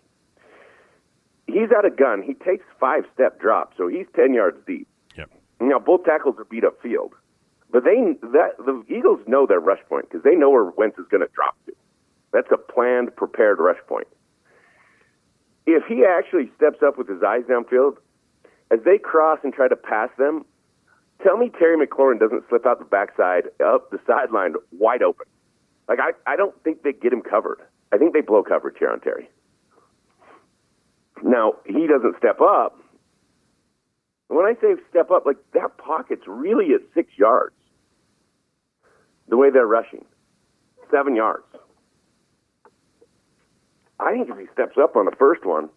he's at a gun. He takes five step drop, so he's ten yards deep. Yep. Now both tackles are beat up field, but they that the Eagles know their rush point because they know where Wentz is going to drop to. That's a planned, prepared rush point. If he actually steps up with his eyes downfield, as they cross and try to pass them, tell me Terry McLaurin doesn't slip out the backside up the sideline wide open. Like I, I don't think they get him covered. I think they blow coverage here on Terry. Now he doesn't step up. When I say step up, like that pocket's really at six yards. The way they're rushing, seven yards. I think if he steps up on the first one,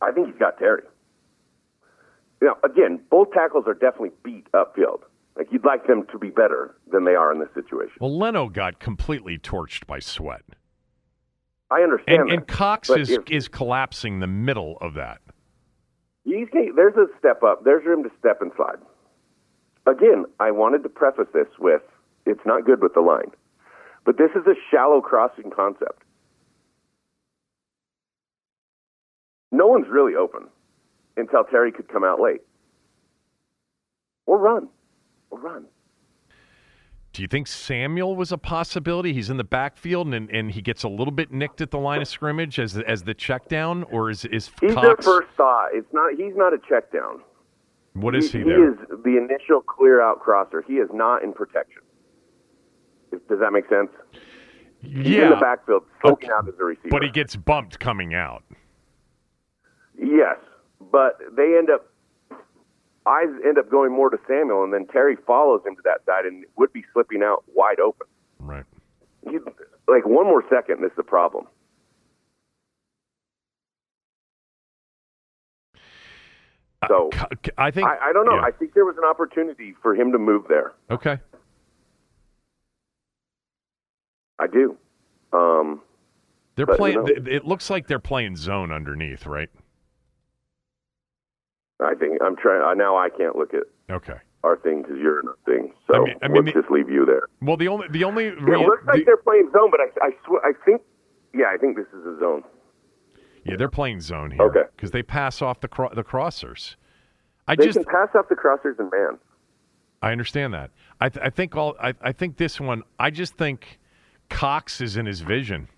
I think he's got Terry. Now, again, both tackles are definitely beat upfield. Like you'd like them to be better than they are in this situation. Well, Leno got completely torched by Sweat. I understand And, that. and Cox is if- is collapsing the middle of that. He's, there's a step up. There's room to step and slide. Again, I wanted to preface this with it's not good with the line, but this is a shallow crossing concept. No one's really open until Terry could come out late or run or run. Do you think Samuel was a possibility? He's in the backfield and, and he gets a little bit nicked at the line of scrimmage as the, as the check down, or is is He's their first thought. It's not. He's not a check down. what is he, he there? is the initial clear out crosser. He is not in protection. Does that make sense? He's in the backfield, soaking Okay. out as a receiver. but he gets bumped coming out. Yes, but they end up eyes end up going more to Samuel, and then Terry follows him to that side and would be slipping out wide open. Right. He, like one more second, this is the problem. So I think I, I don't know. yeah. I think there was an opportunity for him to move there. okay. I do. Um, They're But, you playing. know- It looks like they're playing zone underneath, right? I think I'm trying. Now I can't look at Okay. our thing because you're in our thing. So I mean- I mean, let's the- just leave you there. Well, the only the only It looks like the- they're playing zone, but I, I swear, I think, yeah, I think this is a zone. yeah they're playing zone here Okay. because they pass off the cro- the crossers. I They just can pass off the crossers and man. I understand that. I th- I think all I, I think this one. I just think Cox is in his vision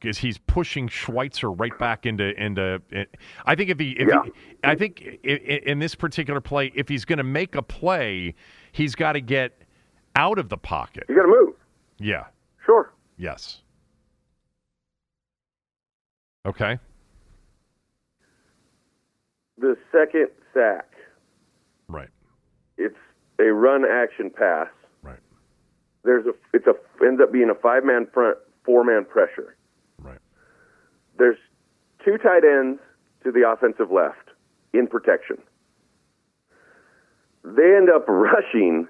because he's pushing Schweitzer right back into into. Eh, I think if he, if Yeah. he I think in this particular play, if he's going to make a play, he's got to get out of the pocket. You got to move. Yeah. Sure. Yes. Okay. The second sack, Right. it's a run action pass. Right. There's a it's a ends up being a five man front, four man pressure. There's two tight ends to the offensive left in protection. They end up rushing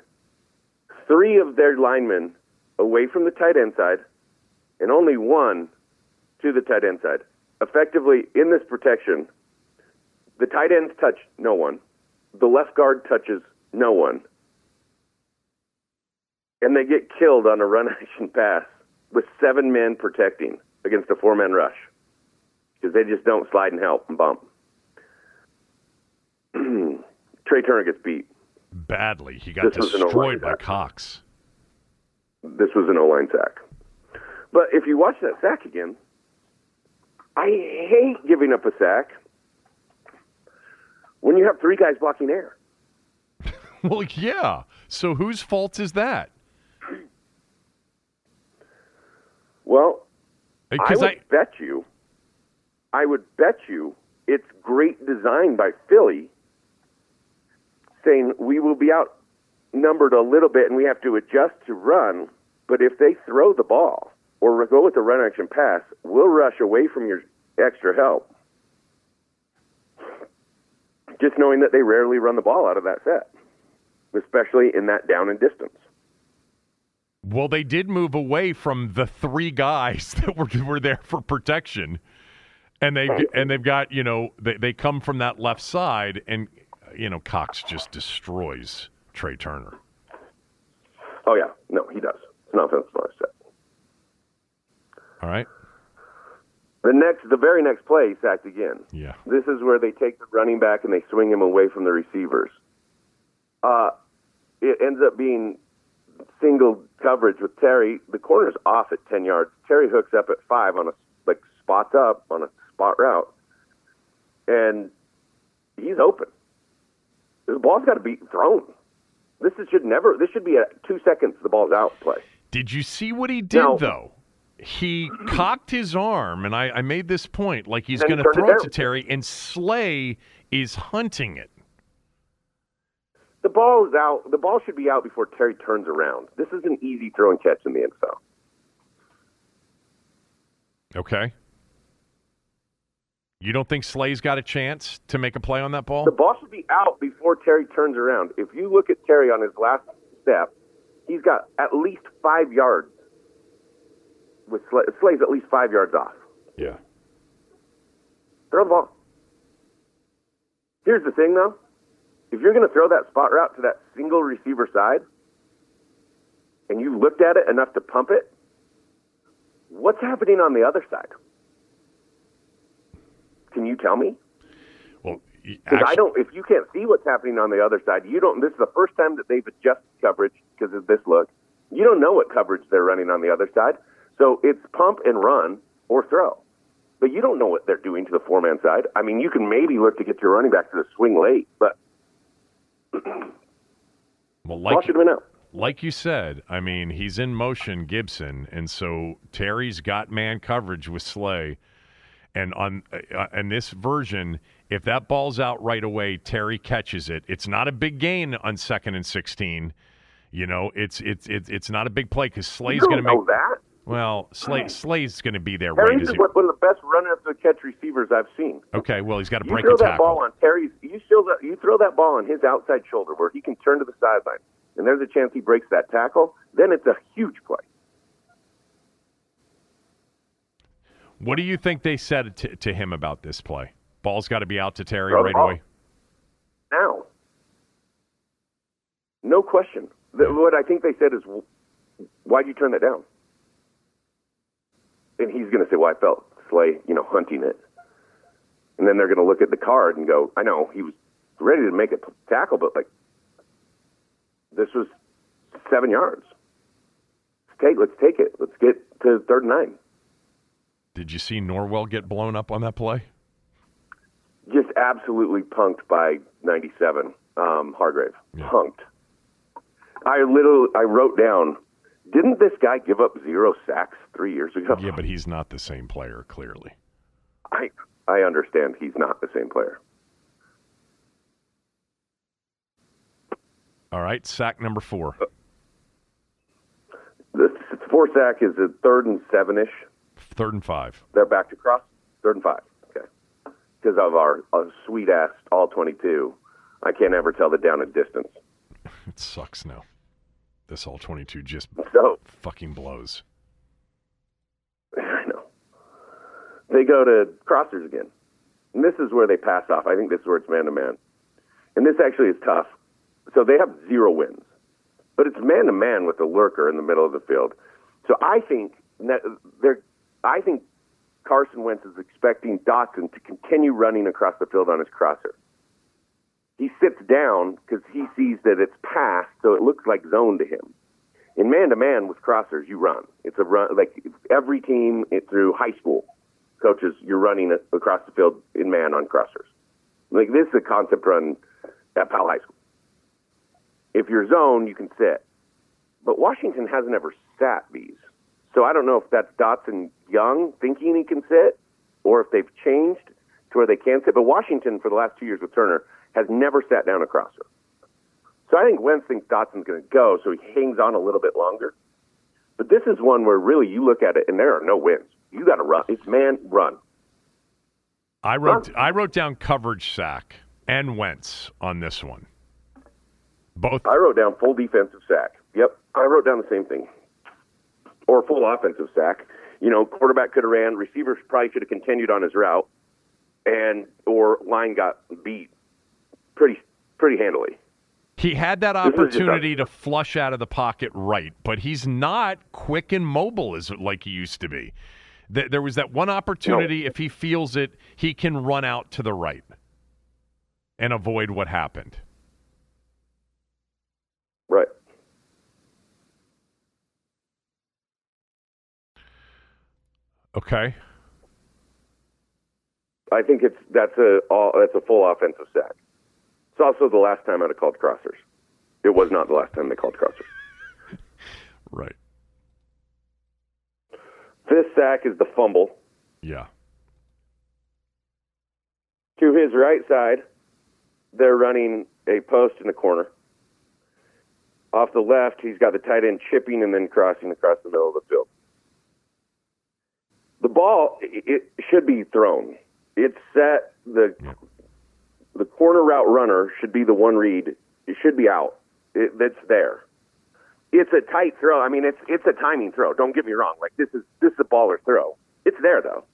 three of their linemen away from the tight end side and only one to the tight end side. Effectively, in this protection, the tight ends touch no one, the left guard touches no one, and they get killed on a run action pass with seven men protecting against a four man rush because they just don't slide and help and bump. Trai Turner gets beat. Badly. He got This destroyed by sack. Cox. This was an O line sack. But if you watch that sack again, I hate giving up a sack when you have three guys blocking air. Well, yeah. So whose fault is that? Well, uh, I Because would I, bet you, I would bet you it's great design by Philly saying we will be outnumbered a little bit and we have to adjust to run, but if they throw the ball or go with the run action pass, we'll rush away from your extra help. Just knowing that they rarely run the ball out of that set, especially in that down and distance. well, they did move away from the three guys that were were there for protection, and they and they've got you know they they come from that left side, and you know Cox just destroys Trai Turner. Oh, yeah. No, he does. It's not offensive set. All right. The next, the very next play, he sacked again. Yeah. This is where they take the running back and they swing him away from the receivers. Uh, it ends up being single coverage with Terry. The corner's off at ten yards. Terry hooks up at five on a like spots up on a spot route, and he's open. The ball's got to be thrown. This is, should never. This should be a two seconds. The ball's out play. Did you see what he did No. though? He cocked his arm, and I, I made this point like he's going to throw it to Terry, and Slay is hunting it. The ball is out. The ball should be out before Terry turns around. This is an easy throw and catch in the NFL. Okay. You don't think Slay's got a chance to make a play on that ball? The ball should be out before Terry turns around. If you look at Terry on his last step, he's got at least five yards. With Slay, Slay's at least five yards off. Yeah. Throw the ball. Here's the thing, though. If you're going to throw that spot route to that single receiver side, and you looked at it enough to pump it, what's happening on the other side? Can you tell me? Well, y- Because I don't. If you can't see what's happening on the other side, you don't. This is the first time that they've adjusted coverage because of this look. You don't know what coverage they're running on the other side, so it's pump and run or throw. But you don't know what they're doing to the four man side. I mean, you can maybe look to get your running back to the swing late, but well, like been like you said, I mean, he's in motion, Gibson, and so Terry's got man coverage with Slay. And on uh, in this version, if that ball's out right away, Terry catches it. It's not a big gain on second and sixteen. You know, it's it's it's, it's not a big play because Slay's going to make. that. Well, Slay Slay's going to be there Terry's as is one of the best run after the catch receivers I've seen. Okay, well, he's got to break throw a that ball on Terry's. You still you throw that ball on his outside shoulder where he can turn to the sideline, and there's a chance he breaks that tackle. Then it's a huge play. What do you think they said to, to him about this play? Ball's got to be out to Terry Throw right away. now. No question. The, what I think they said is, why'd you turn that down? And he's going to say, well, I felt Slay, you know, hunting it. And then they're going to look at the card and go, I know he was ready to make a tackle, but like, this was seven yards. Let's take, let's take it. Let's get to third and nine. Did you see Norwell get blown up on that play? Just absolutely punked by 97, um, Hargrave. Yeah. Punked. I literally, I wrote down, didn't this guy give up zero sacks three years ago? Yeah, but he's not the same player, clearly. I, I understand he's not the same player. All right, sack number four. The four sack is a third and seven ish. Third and five. They're back to cross. Third and five. Okay. Because of our, our sweet ass all 22, I can't ever tell the down and distance. It sucks now. This all 22 just So, fucking blows. I know. They go to crossers again. And this is where they pass off. I think this is where it's man to man. And this actually is tough. So they have zero wins. But it's man to man with the lurker in the middle of the field. So I think they're I think Carson Wentz is expecting Dotson to continue running across the field on his crosser. He sits down because he sees that it's passed, so it looks like zone to him. In man to man with crossers, you run. It's a run like every team it, through high school coaches. You're running across the field in man on crossers. Like this is a concept run at Powell High School. If you're zone, you can sit, but Washington hasn't ever sat these. So I don't know if that's Dotson young thinking he can sit, or if they've changed to where they can sit. But Washington, for the last two years with Turner, has never sat down across crosser. So I think Wentz thinks Dotson's going to go, so he hangs on a little bit longer. But this is one where really you look at it and there are no wins. You got to run. It's man run. I wrote I wrote down coverage sack and Wentz on this one. Both I wrote down full defensive sack. Yep, I wrote down the same thing. Or a full offensive sack. You know, quarterback could have ran. Receivers probably should have continued on his route, and or line got beat pretty pretty handily. he had that opportunity to flush out of the pocket right, but he's not quick and mobile as like he used to be. There was that one opportunity. If he feels it, he can run out to the right and avoid what happened. Right. Okay. I think it's that's a all, that's a full offensive sack. It's also the last time I'd have called crossers. It was not the last time they called crossers. Right. This sack is the fumble. Yeah. To his right side, they're running a post in the corner. Off the left, he's got the tight end chipping and then crossing across the middle of the field. The ball it should be thrown. It's set. The the corner route runner should be the one read. It should be out. It, that's there. It's a tight throw. I mean, it's it's a timing throw. Don't get me wrong. Like this is this is a baller throw. It's there though.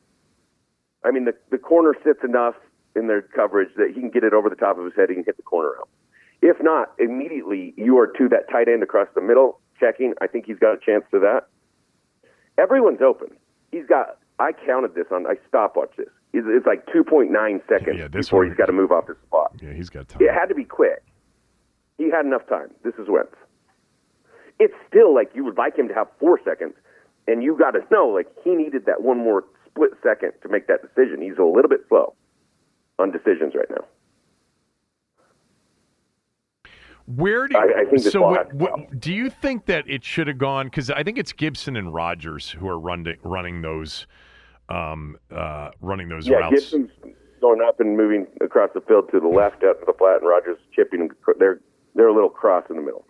I mean, the the corner sits enough in their coverage that he can get it over the top of his head. He can hit the corner out. If not, immediately you are to that tight end across the middle checking. I think he's got a chance to that. Everyone's open. He's got. I counted this on. I stopwatched this. It's, it's like 2.9 seconds Yeah, this before one- he's got to move off his spot. Yeah, he's got time. It had to be quick. He had enough time. This is Wentz. It's still like you would like him to have four seconds, and you got to know like he needed that one more split second to make that decision. He's a little bit slow on decisions right now. Where do you, I- I think so? What, what, do you think that it should have gone? Because I think it's Gibson and Rogers who are running running those um, uh, running those Yeah, routes. Gibson's going up and moving across the field to the left out to the flat, and Rogers chipping. They're they're a little cross in the middle.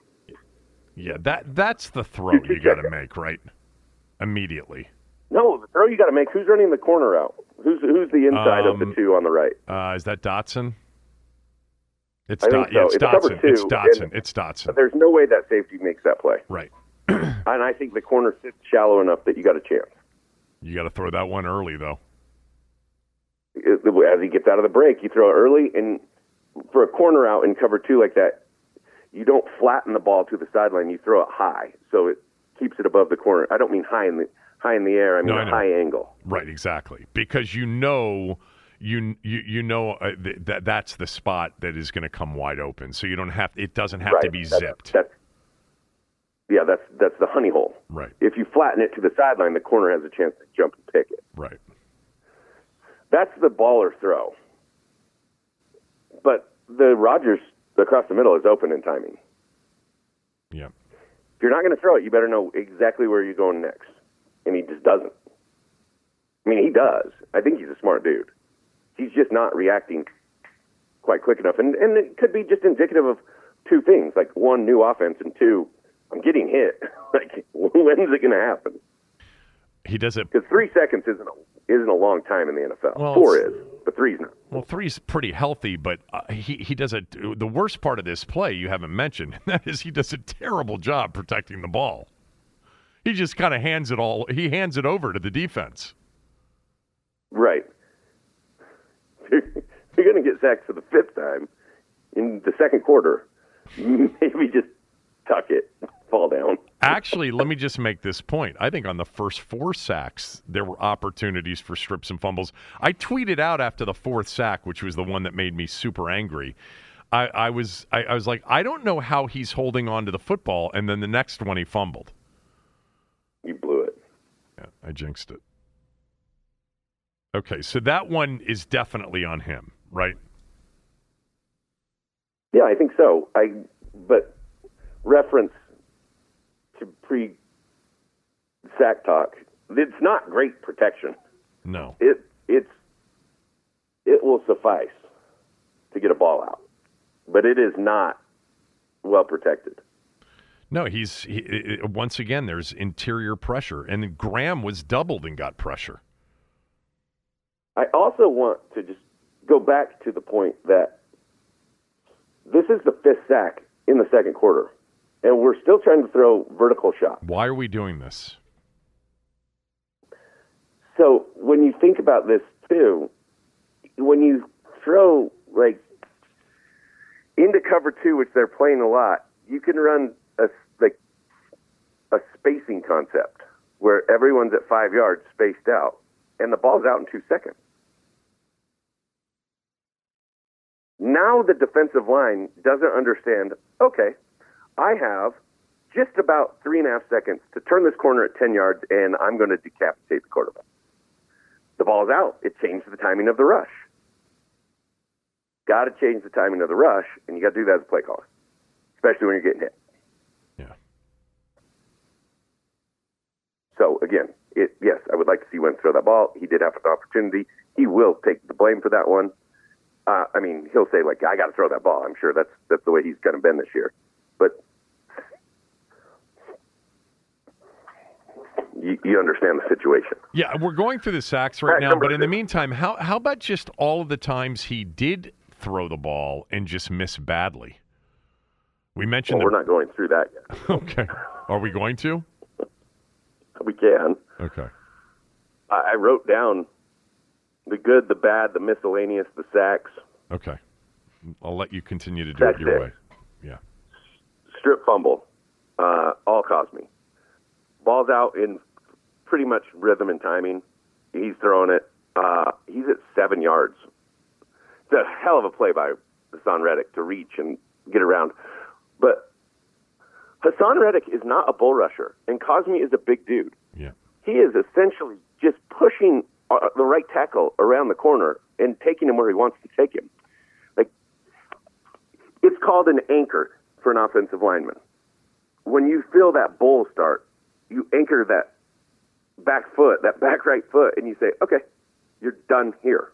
Yeah, that that's the throw You- got to make right immediately. No, the throw you got to make. Who's running the corner out? Who's who's the inside of Um, the two on the right? Uh, is that Dotson? It's I think yeah, so. it's It's Dotson. It's two, Dotson. and- It's Dotson. There's no way that safety makes that play. Right. And I think the corner sits shallow enough that you got a chance. You got to throw that one early though. As he gets out of the break, you throw it early, and for a corner out in cover two like that, you don't flatten the ball to the sideline. You throw it high, so it keeps it above the corner. I don't mean high in the high in the air. I mean No, I high angle. Right, exactly. Because you know you you you know uh, th- that that's the spot that is going to come wide open. So you don't have it doesn't have right. to be That's- zipped. That's, yeah, that's that's the honey hole. right. If you flatten it to the sideline, the corner has a chance to jump and pick it. Right. That's the baller throw. But the Rogers across the middle is open in timing. Yeah. If you're not going to throw it, you better know exactly where you're going next. And he just doesn't. I mean, he does. I think he's a smart dude. He's just not reacting quite quick enough. And, and it could be just indicative of two things like one, new offense, and two, I'm getting hit. like, when's it going to happen? He does it Because three seconds isn't a, isn't a long time in the NFL. Well, Four is, but three's not. Well, three's pretty healthy, but uh, he he does it. The worst part of this play you haven't mentioned, and that is he does a terrible job protecting the ball. He just kind of hands it all. He hands it over to the defense. Right. You're going to get sacked for the fifth time in the second quarter. Maybe just tuck it, fall down. Actually, let me just make this point. I think on the first four sacks, there were opportunities for strips and fumbles. I tweeted out after the fourth sack, which was the one that made me super angry. I, I was I, I was like, I don't know how he's holding on to the football, and then the next one he fumbled. You blew it. Yeah, I jinxed it. Okay, so that one is definitely on him, right? Yeah, I think so. I but reference to pre sack talk. It's not great protection. No. It it's it will suffice to get a ball out, but it is not well protected. No, he's he, once again. There's interior pressure, and Graham was doubled and got pressure. I also want to just go back to the point that this is the fifth sack in the second quarter, and we're still trying to throw vertical shots. Why are we doing this? So when you think about this too, when you throw like into cover two, which they're playing a lot, you can run a like a spacing concept where everyone's at five yards spaced out, and the ball's out in two seconds. Now the defensive line doesn't understand, okay, I have just about three and a half seconds to turn this corner at 10 yards, and I'm going to decapitate the quarterback. The ball's out. It changed the timing of the rush. Got to change the timing of the rush, and you got to do that as a play caller, especially when you're getting hit. Yeah. So again, it, yes, I would like to see Wentz throw that ball. He did have an opportunity. He will take the blame for that one. Uh, I mean, he'll say like, "I got to throw that ball." I'm sure that's that's the way he's going to been this year. But you, you understand the situation. Yeah, we're going through the sacks right Right, now, but in the meantime, how how about just all of the times he did throw the ball and just miss badly? We mentioned Well, we're not going through that yet. Okay. Are we going to? We can. Okay. I, I wrote down the good, the bad, the miscellaneous, the sacks, Okay. I'll let you continue to do That's it your it. way. Yeah. strip fumble, uh, all Cosmi. Ball's out in pretty much rhythm and timing. He's throwing it. Uh, he's at seven yards. It's a hell of a play by Haason Reddick to reach and get around. But Haason Reddick is not a bull rusher, and Cosmi is a big dude. Yeah. He is essentially just pushing uh, the right tackle around the corner and taking him where he wants to take him. Like it's called an anchor for an offensive lineman. When you feel that bull start, you anchor that back foot, that back right foot, and you say, "Okay, you're done here."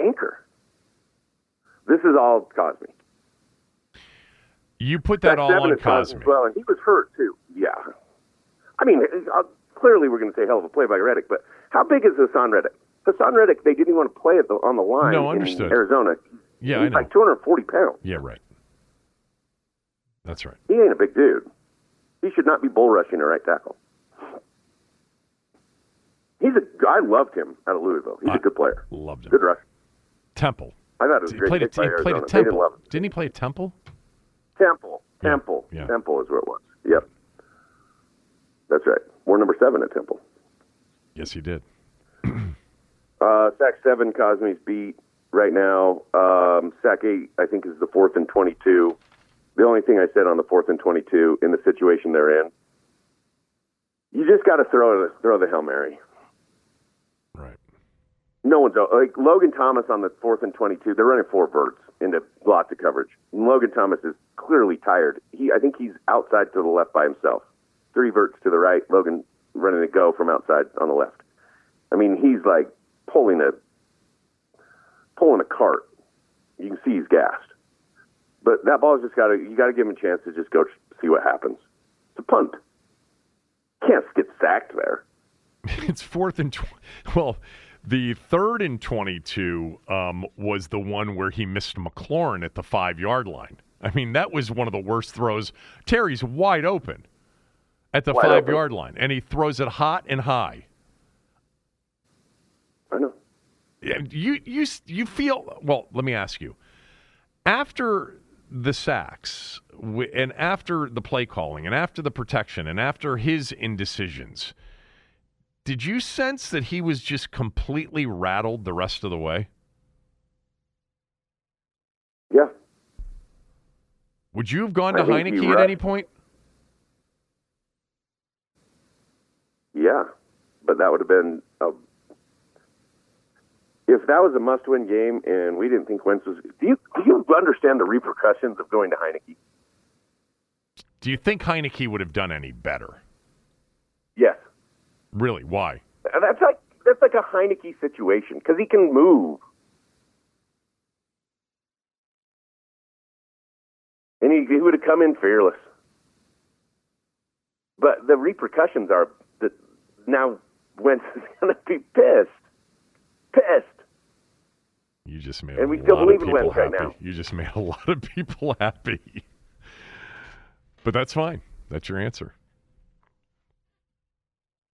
Anchor. This is all Cosmi. You put that all on Cosmi. well, and he was hurt too. Yeah. I mean, uh, clearly we're going to say hell of a play by Reddick, but how big is Haason Reddick? Haason Reddick, they didn't even want to play it the, on the line No, in understood. Arizona. Yeah, He's I know. like 240 pounds. Yeah, right. That's right. He ain't a big dude. He should not be bull rushing a right tackle. He's a. I loved him out of Louisville. He's I a good player. Loved him. Good rush. Temple. I thought it was a He great played by he played Arizona. at They didn't Temple. love him. Didn't he play at Temple? Temple. Temple. yeah. Temple is where it was. Yep. That's right. We're number seven at Temple. Yes, he did. Uh, sack seven, Cosmi's beat right now. Um, sack eight, I think, is the fourth and 22. The only thing I said on the fourth and 22 in the situation they're in, you just got to throw throw the hail mary. Right. No one's like Logan Thomas on the fourth and 22. They're running four verts into lots of coverage. And Logan Thomas is clearly tired. He, I think he's outside to the left by himself. Three verts to the right. Logan running a go from outside on the left. I mean, he's like pulling a pulling a cart. You can see he's gassed. But that ball's just got to you got to give him a chance to just go see what happens. It's a punt. Can't get sacked there. It's fourth and tw- well, the third and twenty-two um, was the one where he missed McLaurin at the five-yard line. I mean, that was one of the worst throws. Terry's wide open at the Wide five-yard line, and he throws it hot and high. I know. You you you feel well. Let me ask you. After the sacks, and after the play calling, and after the protection, and after his indecisions, did you sense that he was just completely rattled the rest of the way? Yeah. Would you have gone I to Heinicke at any point? Yeah, but that would have been a. If that was a must-win game and we didn't think Wentz was, do you do you understand the repercussions of going to Heinicke? Do you think Heinicke would have done any better? Yes, Really? Why? That's like that's like a Heinicke situation because he can move, and he, he would have come in fearless. But the repercussions are now Wentz is going to be pissed, pissed. You just made And a we still lot believe of in people Wentz right happy. now. You just made a lot of people happy. But that's fine. That's your answer.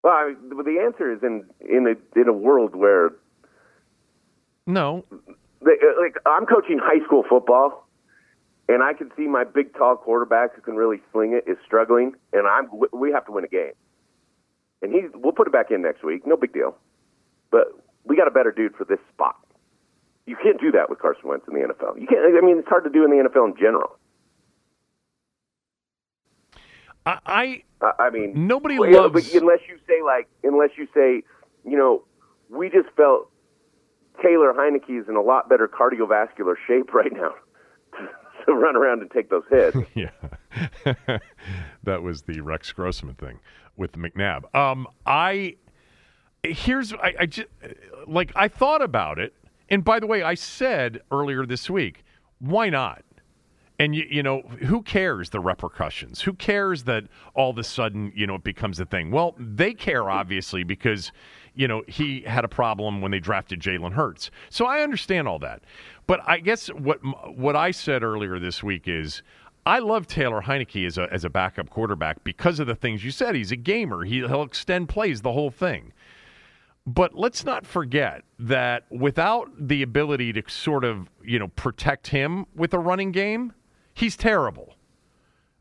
Well, I mean, the answer is in in a in a world where No, they, uh, like I'm coaching high school football, and I can see my big tall quarterback who can really sling it is struggling, and I'm we have to win a game. And he we'll put it back in next week. No big deal. But we got a better dude for this spot. You can't do that with Carson Wentz in the NFL. You can't. I mean, it's hard to do in the NFL in general. I, I, I mean, nobody well, loves. but unless you say like, unless you say, you know, we just felt Taylor Heinicke is in a lot better cardiovascular shape right now to run around and take those hits. yeah, that was the Rex Grossman thing with McNabb. Um, I here's I, I just like I thought about it, and by the way, I said earlier this week, why not? And you, you know, who cares the repercussions? Who cares that all of a sudden, you know, it becomes a thing? Well, they care obviously because, you know, he had a problem when they drafted Jalen Hurts. So I understand all that. But I guess what what I said earlier this week is I love Taylor Heinicke as a as a backup quarterback because of the things you said. He's a gamer. He, he'll extend plays the whole thing. But let's not forget that without the ability to sort of, you know, protect him with a running game, he's terrible.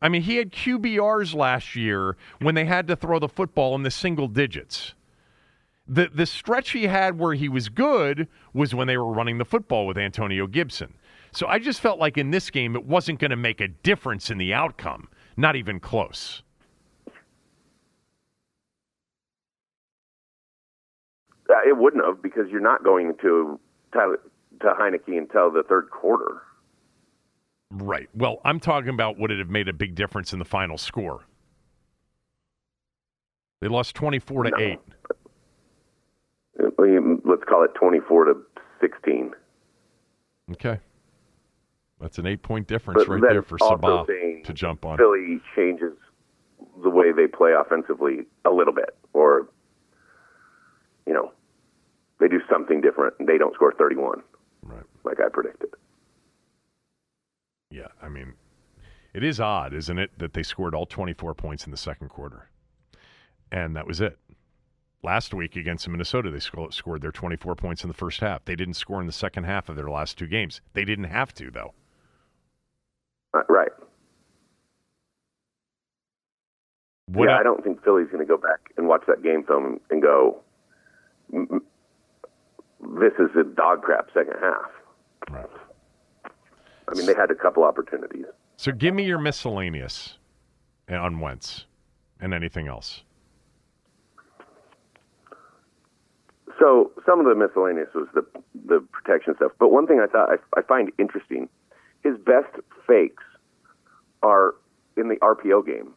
I mean, he had QBRs last year when they had to throw the football in the single digits. The the stretch he had where he was good was when they were running the football with Antonio Gibson. So I just felt like in this game it wasn't going to make a difference in the outcome, not even close. Uh, it wouldn't have because you're not going to to, to Heinicke until the third quarter. Right. Well, I'm talking about would it have made a big difference in the final score? They lost 24 to No. 8. Let's call it 24 to 16. Okay. That's an 8-point difference But right there for Sabah to jump on. Philly changes the way they play offensively a little bit, or you know, they do something different and they don't score 31 Right. like I predicted. Yeah, I mean, it is odd, isn't it, that they scored all 24 points in the second quarter. And that was it. Last week against Minnesota, they scored their 24 points in the first half. They didn't score in the second half of their last two games. They didn't have to, though. Uh, right. What yeah, el- I don't think Philly's going to go back and watch that game film and go, "M- m- "This is a dog crap second half." Right. I mean, they had a couple opportunities. So give me your miscellaneous on Wentz and anything else. So some of the miscellaneous was the the protection stuff. But one thing I thought I, I find interesting, his best fakes are in the RPO game,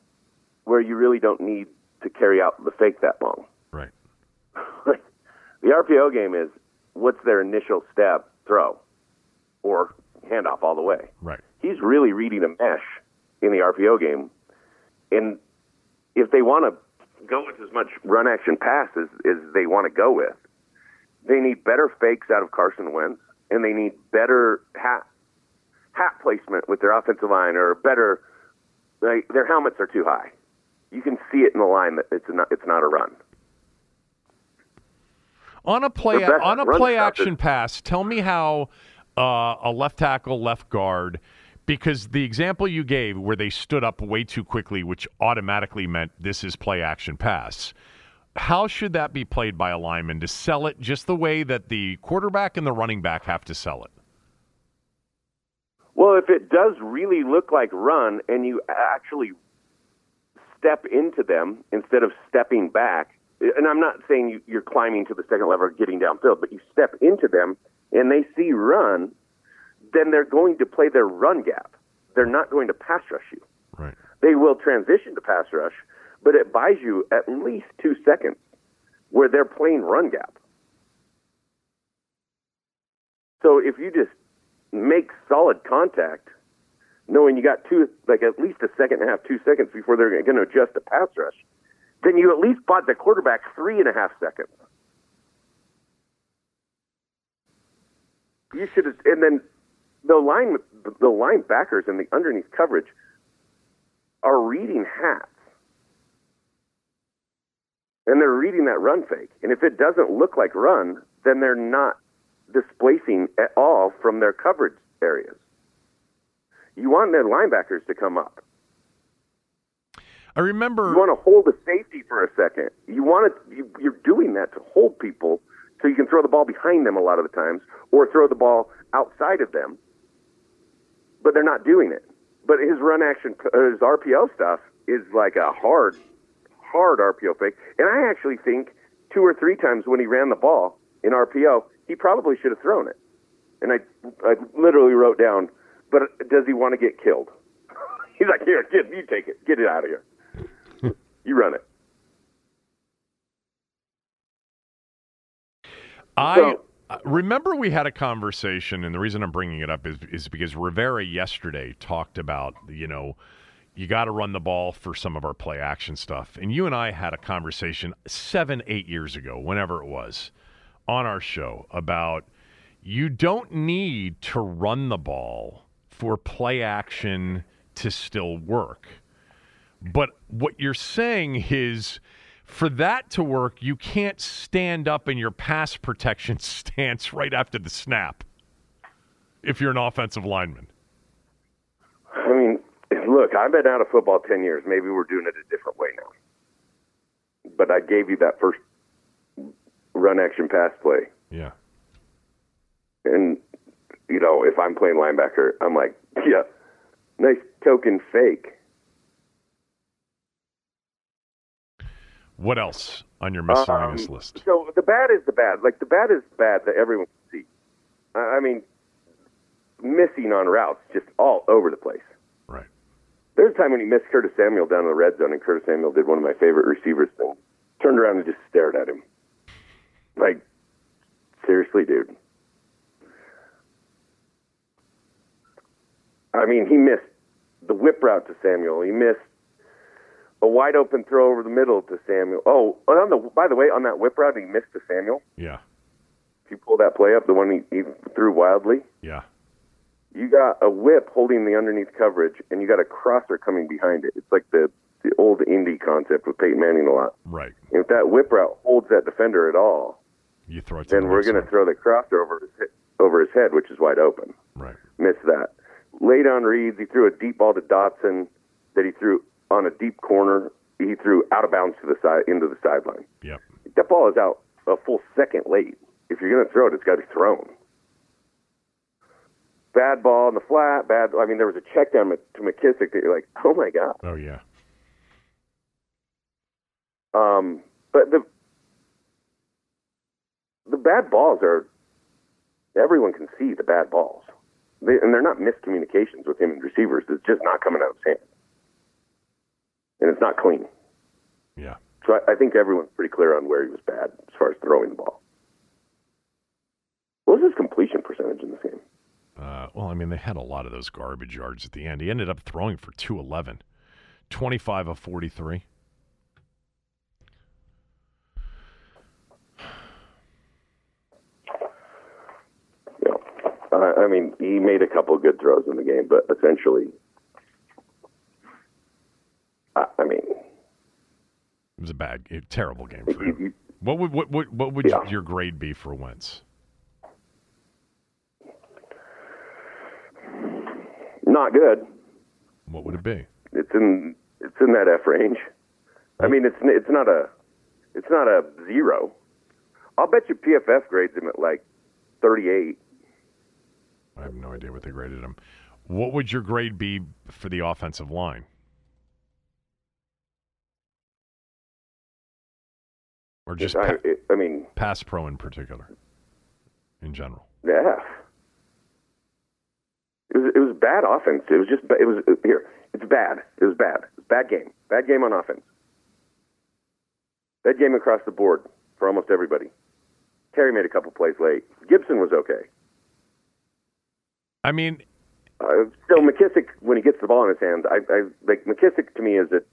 where you really don't need to carry out the fake that long. Right. the RPO game is what's their initial step throw or handoff all the way. Right. He's really reading a mesh in the RPO game, and if they want to go with as much run action pass as, as they want to go with, they need better fakes out of Carson Wentz, and they need better hat hat placement with their offensive line, or better. Like, their helmets are too high. You can see it in the line that it's not it's not a run. On a play on a play action pass, tell me how uh, a left tackle, left guard, because the example you gave where they stood up way too quickly, which automatically meant this is play action pass. How should that be played by a lineman to sell it just the way that the quarterback and the running back have to sell it? Well, if it does really look like run and you actually step into them instead of stepping back, and I'm not saying you, you're climbing to the second level or getting downfield, but you step into them and they see run, then they're going to play their run gap. They're not going to pass rush you. Right. They will transition to pass rush, but it buys you at least two seconds where they're playing run gap. So if you just make solid contact, knowing you got two, like at least a second and a half, two seconds before they're going to adjust to pass rush, then you at least bought the quarterback three and a half seconds. You should, have, and then the line, the linebackers and the underneath coverage are reading hats, and they're reading that run fake. And if it doesn't look like run, then they're not displacing at all from their coverage areas. You want their linebackers to come up. I remember. You want to hold a safety for a second. You want to. You, you're doing that to hold people so you can throw the ball behind them a lot of the times, or throw the ball outside of them. But they're not doing it. But his run action, his RPO stuff is like a hard, hard RPO fake. And I actually think two or three times when he ran the ball in RPO, he probably should have thrown it. And I, I literally wrote down, but does he want to get killed? He's like, here, get, you take it, get it out of here. you run it. I So- uh, remember we had a conversation, and the reason I'm bringing it up is is because Rivera yesterday talked about you know you got to run the ball for some of our play action stuff, and you and I had a conversation seven eight years ago, whenever it was, on our show about you don't need to run the ball for play action to still work. But what you're saying is for that to work, you can't stand up in your pass protection stance right after the snap if you're an offensive lineman. I mean, look, I've been out of football 10 years. Maybe we're doing it a different way now. But I gave you that first run action pass play. Yeah. And, you know, if I'm playing linebacker, I'm like, yeah, nice token fake. What else on your miscellaneous Um, list? So the bad is the bad. Like, the bad is bad that everyone can see. I I mean, missing on routes just all over the place. Right. There's a time when he missed Curtis Samuel down in the red zone, and Curtis Samuel did one of my favorite receivers things. Turned around and just stared at him. Like, seriously, dude. I mean, he missed the whip route to Samuel. He missed a wide open throw over the middle to Samuel. Oh, on the by the way, on that whip route, he missed to Samuel. Yeah. If you pull that play up, the one he, he threw wildly, Yeah. you got a whip holding the underneath coverage, and you got a crosser coming behind it. It's like the the old indie concept with Peyton Manning a lot. Right. And if that whip route holds that defender at all, You throw it then the we're going to throw the crosser over his, over his head, which is wide open. Right. Missed that. Late on reads, he threw a deep ball to Dotson that he threw on a deep corner. He threw out of bounds to the side into the sideline. Yep. That ball is out a full second late. If you're going to throw it, it's got to be thrown. Bad ball in the flat. Bad. I mean, there was a check down to McKissic that you're like, oh my god. Oh yeah. Um, but the the bad balls are everyone can see the bad balls, they, and they're not miscommunications with him and receivers. It's just not coming out of his hand, and it's not clean. Yeah. So I, I think everyone's pretty clear on where he was bad as far as throwing the ball. What was his completion percentage in this game? Uh, well, I mean, they had a lot of those garbage yards at the end. He ended up throwing for 211, 25 of 43. You I, I mean, he made a couple good throws in the game, but essentially, I, I mean, It was a bad, a terrible game for you, him. you, What would what what, what would Yeah. your grade be for Wentz? not good. What would it be? It's in it's in that F range. I mean, it's it's not a it's not a zero. I'll bet you PFF grades him at like 38. I have no idea what they graded him. What would your grade be for the offensive line? Or just I, it, I mean, pass pro in particular, in general? yeah. It was it was bad offense. It was just it was here. It's bad. It was bad. It was bad game. Bad game on offense. Bad game across the board for almost everybody. Terry made a couple plays late. Gibson was okay. I mean, Uh, still, McKissic when he gets the ball in his hand, I, I like McKissic to me is at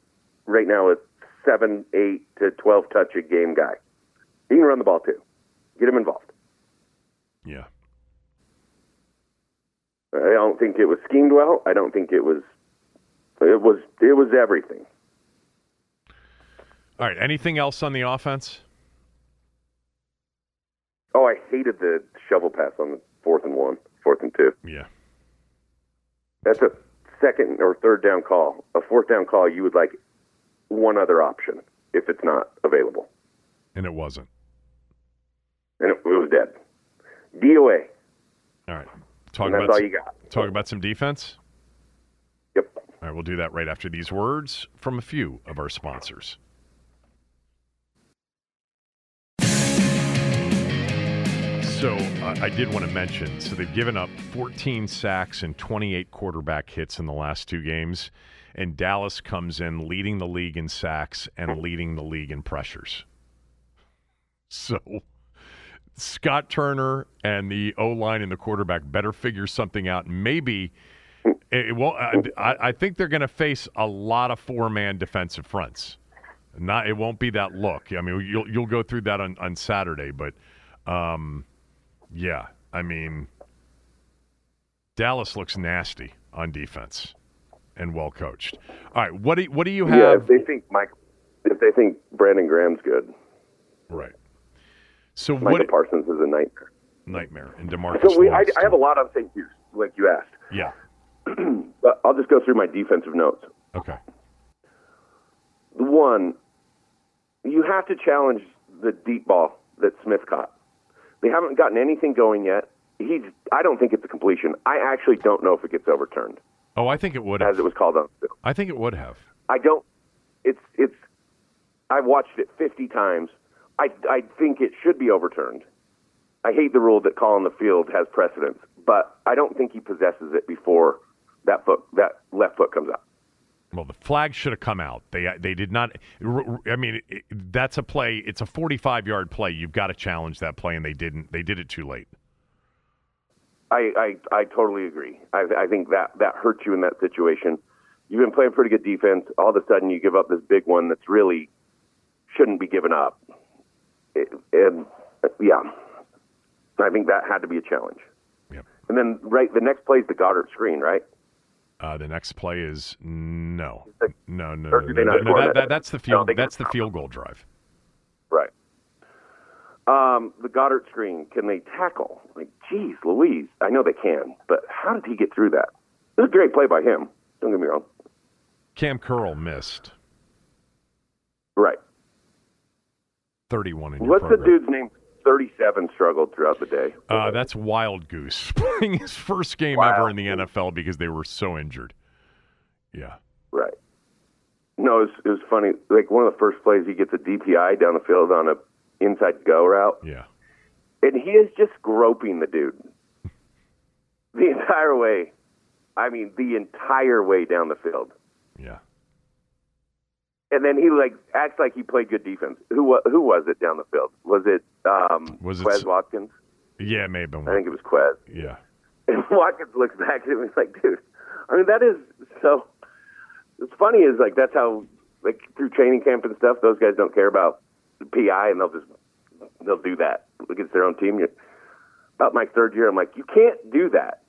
right now a seven, eight to twelve touch a game guy. He can run the ball too. Get him involved. yeah. I don't think it was schemed well. I don't think it was. It was. It was everything. All right. Anything else on the offense? Oh, I hated the shovel pass on the fourth and one, fourth and two. Yeah. That's a second or third down call. A fourth down call, you would like one other option if it's not available, And it wasn't. and it, it was dead. DOA. All right. Talk about some, talk about some defense. Yep. All right, we'll do that right after these words from a few of our sponsors. So uh, I did want to mention. So they've given up 14 sacks and 28 quarterback hits in the last two games, and Dallas comes in leading the league in sacks and leading the league in pressures. So Scott Turner and the O line and the quarterback better figure something out. Maybe it, well, I, I think they're going to face a lot of four man defensive fronts. Not, it won't be that look. I mean, you'll you'll go through that on, on Saturday, but um, yeah, I mean, Dallas looks nasty on defense and well coached. All right, what do what do you have? Yeah, if they think Mike, if they think Brandon Graham's good, right. So Micah what Parsons is a nightmare. nightmare and Demarcus? So we, I, I have a lot of things Hughes, like you asked. yeah. But I'll just go through my defensive notes. Okay. The one, you have to challenge the deep ball that Smith caught. They haven't gotten anything going yet. He's. I don't think it's a completion. I actually don't know if it gets overturned, Oh, I think it would have as have. it was called on. I think it would have. I don't. It's. It's. I've watched it 50 times. I. I think it should be overturned. I hate the rule that call on the field has precedence, but I don't think he possesses it before that foot, that left foot comes out. Well, the flag should have come out. They they did not. I mean, it, that's a play. It's a 45 yard play. You've got to challenge that play, and they didn't. They did it too late. I, I, I totally agree. I, I think that, that hurts you in that situation. You've been playing pretty good defense. All of a sudden, you give up this big one that's really shouldn't be given up. It, and yeah, I think that had to be a challenge. Yep. And then right, the next play is the Goddard screen, right? Uh, the next play is no, no, no, no, no, no, no, that, that? that, that's the field. that's the field goal drive. Right. Um, the Goddard screen, can they tackle? Like, geez, Louise. I know they can, but how did he get through that? It was a great play by him. Don't get me wrong. Kam Curl missed Right. 31 in What's the dude's name? 37 struggled throughout the day. Uh, that's Wildgoose playing his first game Wild ever in the NFL because they were so injured. Yeah. Right. No, it was, it was funny. Like one of the first plays, he gets a DPI down the field on a inside go route, Yeah. and he is just groping the dude the entire way. I mean, the entire way down the field. Yeah. And then he like acts like he played good defense. Who who was it down the field? Was it um, Was it Quez Watkins? Yeah, it may have been. I think it was Quez. Yeah. And Watkins looks back at him and he's like, dude, I mean, that is so. What's funny is like that's how like through training camp and stuff, those guys don't care about the PI and they'll just they'll do that against their own team. You're, about my third year, I'm like, you can't do that.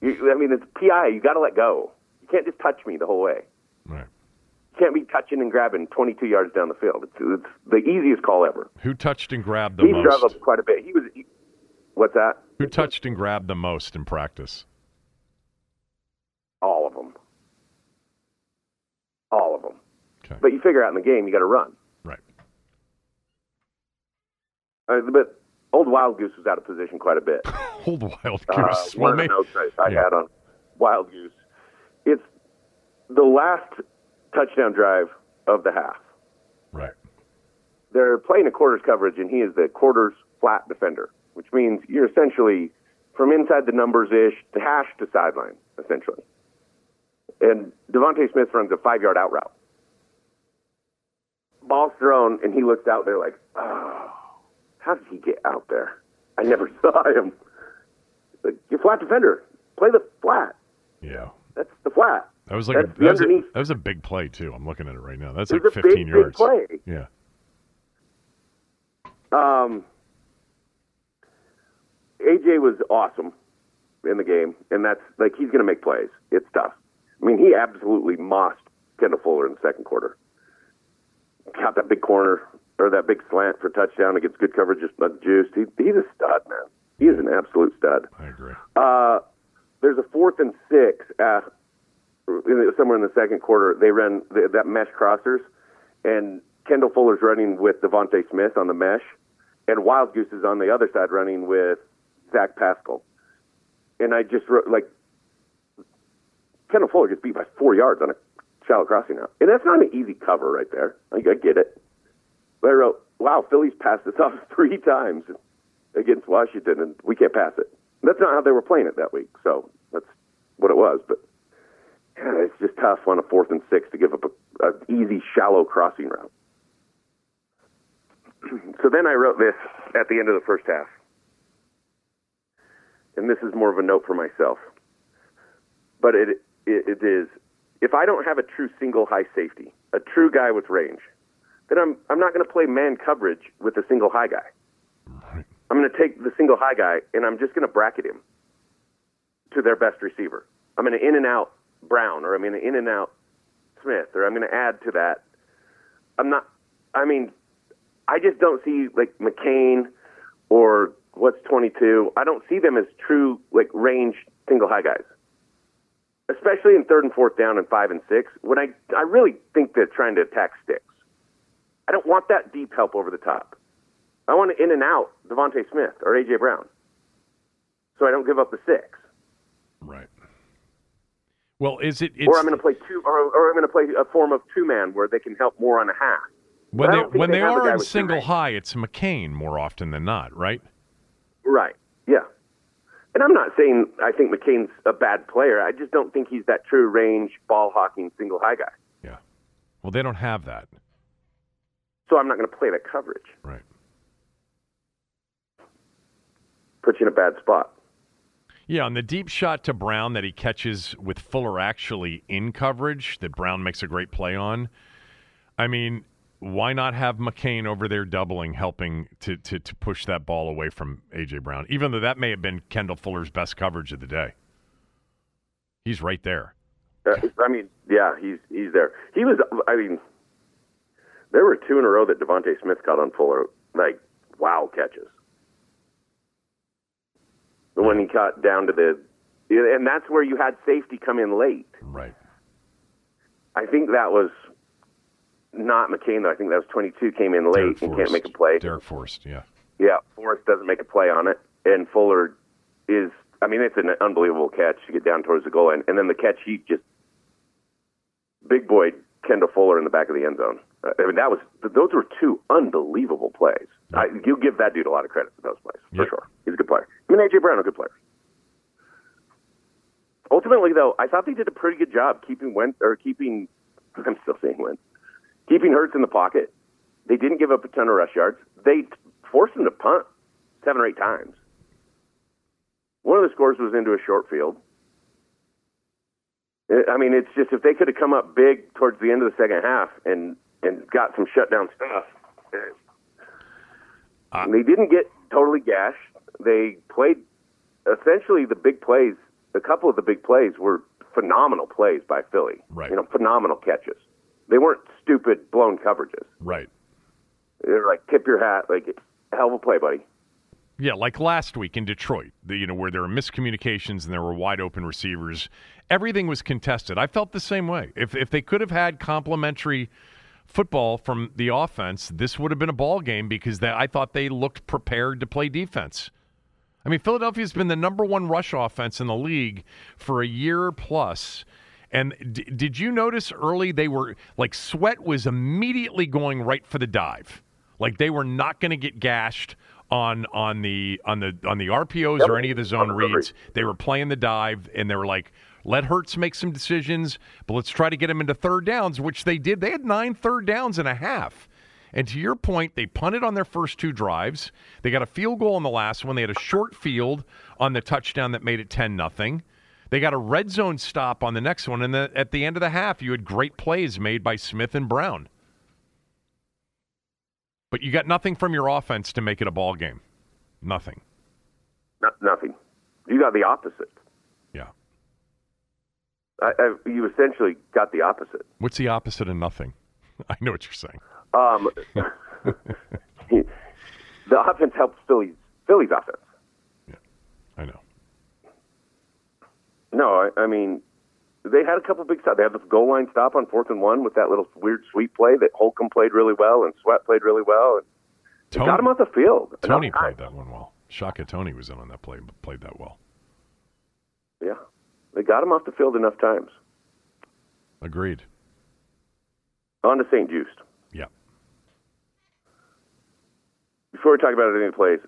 You, I mean, it's PI. You got to let go. You can't just touch me the whole way. Right. Can't be touching and grabbing 22 yards down the field. It's, it's the easiest call ever. Who touched and grabbed the most? he most? struggled quite a bit. He was. He, what's that? Who touched and grabbed the most in practice? All of them. All of them. Okay. But you figure out in the game, you got to run. Right. Uh, but old Wildgoose was out of position quite a bit. Old Wild Uh, Goose. one well, of the notes I, I yeah. had on Wildgoose. It's the last touchdown drive of the half. right. They're playing a quarters coverage, and he is the quarters flat defender, which means you're essentially from inside the numbers ish to hash to sideline, essentially. And DeVonta Smith runs a five yard out route. Ball's thrown, and he looks out there like, oh, how did he get out there? I never saw him. Like, you're flat defender. Play the flat. Yeah. That's the flat. That was like a, that, was a, that was a big play too. I'm looking at it right now. That's like was a 15 big, big yards. play. Yeah. Um, AJ was awesome in the game, and that's like he's going to make plays. It's tough. I mean, he absolutely mossed Kendall Fuller in the second quarter. Got that big corner or that big slant for touchdown against good coverage, just not juiced. He, he's a stud, man. He is an absolute stud. I agree. Uh, there's a fourth and six uh, the- somewhere in the second quarter. They ran the, that mesh crossers, and Kendall Fuller's running with DeVonta Smith on the mesh, and Wildgoose is on the other side running with Zach Pascal. And I just wrote like Kendall Fuller gets beat by four yards on a shallow crossing now, and that's not an easy cover right there. Like I get it, but I wrote, "Wow, Phillies passed this off three times against Washington, and we can't pass it." That's not how they were playing it that week, so that's what it was. But it's just tough on a fourth and six to give up a, a easy shallow crossing route. so then I wrote this at the end of the first half. And this is more of a note for myself. But it, it, it is if I don't have a true single high safety, a true guy with range, then I'm, I'm not going to play man coverage with a single high guy. I'm going to take the single high guy and I'm just going to bracket him to their best receiver. I'm going to in and out Brown or I'm going to in and out Smith or I'm going to add to that. I'm not, I mean, I just don't see like McCain or what's 22. I don't see them as true like range single high guys, especially in third and fourth down and five and six. When I I really think they're trying to attack sticks. I don't want that deep help over the top. I want to in and out DeVonta Smith or AJ Brown, so I don't give up the six. Right. Well, is it? or I'm going to play two, or, or I'm going to play a form of two man where they can help more on a half. When they when they, they are in single high, it's McCain more often than not, right? Right. Yeah. And I'm not saying I think McCain's a bad player. I just don't think he's that true range ball hawking single high guy. Yeah. Well, they don't have that. So I'm not going to play that coverage. Right. Put you in a bad spot. Yeah, on the deep shot to Brown that he catches with Fuller actually in coverage that Brown makes a great play on. I mean, why not have McCain over there doubling, helping to, to, to push that ball away from A.J. Brown, even though that may have been Kendall Fuller's best coverage of the day? He's right there. Uh, I mean, yeah, he's he's there. He was. I mean, there were two in a row that DeVonta Smith caught on Fuller, like wow catches. The one he caught down to the, and that's where you had safety come in late. Right. I think that was not McCain though. I think that was 22 came in late and Forrest. can't make a play. Darrick Forrest, yeah. Yeah, Forrest doesn't make a play on it, and Fuller is. I mean, it's an unbelievable catch to get down towards the goal line, and then the catch he just big boy Kendall Fuller in the back of the end zone. I mean, that was those were two unbelievable plays. I, you give that dude a lot of credit for those plays for yep. sure. He's a good player. I mean, AJ Brown, a good player. Ultimately, though, I thought they did a pretty good job keeping Wentz or keeping. I'm still saying Wentz keeping Hurts in the pocket. They didn't give up a ton of rush yards. They forced him to punt seven or eight times. One of the scores was into a short field. I mean, it's just if they could have come up big towards the end of the second half and and got some shutdown stuff. Uh, they didn't get totally gashed. They played essentially the big plays. A couple of the big plays were phenomenal plays by Philly. Right. You know, phenomenal catches. They weren't stupid blown coverages. Right. They're like tip your hat, like hell of a play, buddy. Yeah, like last week in Detroit, the, you know, where there were miscommunications and there were wide open receivers. Everything was contested. I felt the same way. If if they could have had complementary football from the offense, this would have been a ball game because they, I thought they looked prepared to play defense. I mean, Philadelphia's been the number one rush offense in the league for a year plus. and d- did you notice early they were like Sweat was immediately going right for the dive, like they were not going to get gashed on on the on the on the RPOs or any of the zone reads. They were playing the dive, and they were like, "Let Hurts make some decisions, but let's try to get him into third downs," which they did. They had nine third downs and a half. And to your point, they punted on their first two drives. They got a field goal on the last one. They had a short field on the touchdown that made it 10 nothing. They got a red zone stop on the next one, and the, at the end of the half, you had great plays made by Smith and Brown. But you got nothing from your offense to make it a ball game. Nothing. Not, nothing. You got the opposite. I, I, you essentially got the opposite. What's the opposite of nothing? I know what you're saying. Um, the offense helps Philly's Philly's offense. Yeah, I know. No, I, I mean, they had a couple big stops. They had the goal line stop on fourth and one with that little weird sweep play that Holcomb played really well and Sweat played really well. And Toney, got him off the field. Toney played that one well. Shaka Toney was in on that play, played that well. Yeah, they got him off the field enough times. Agreed. On to St. Juste. Yeah. Before we talk about any plays,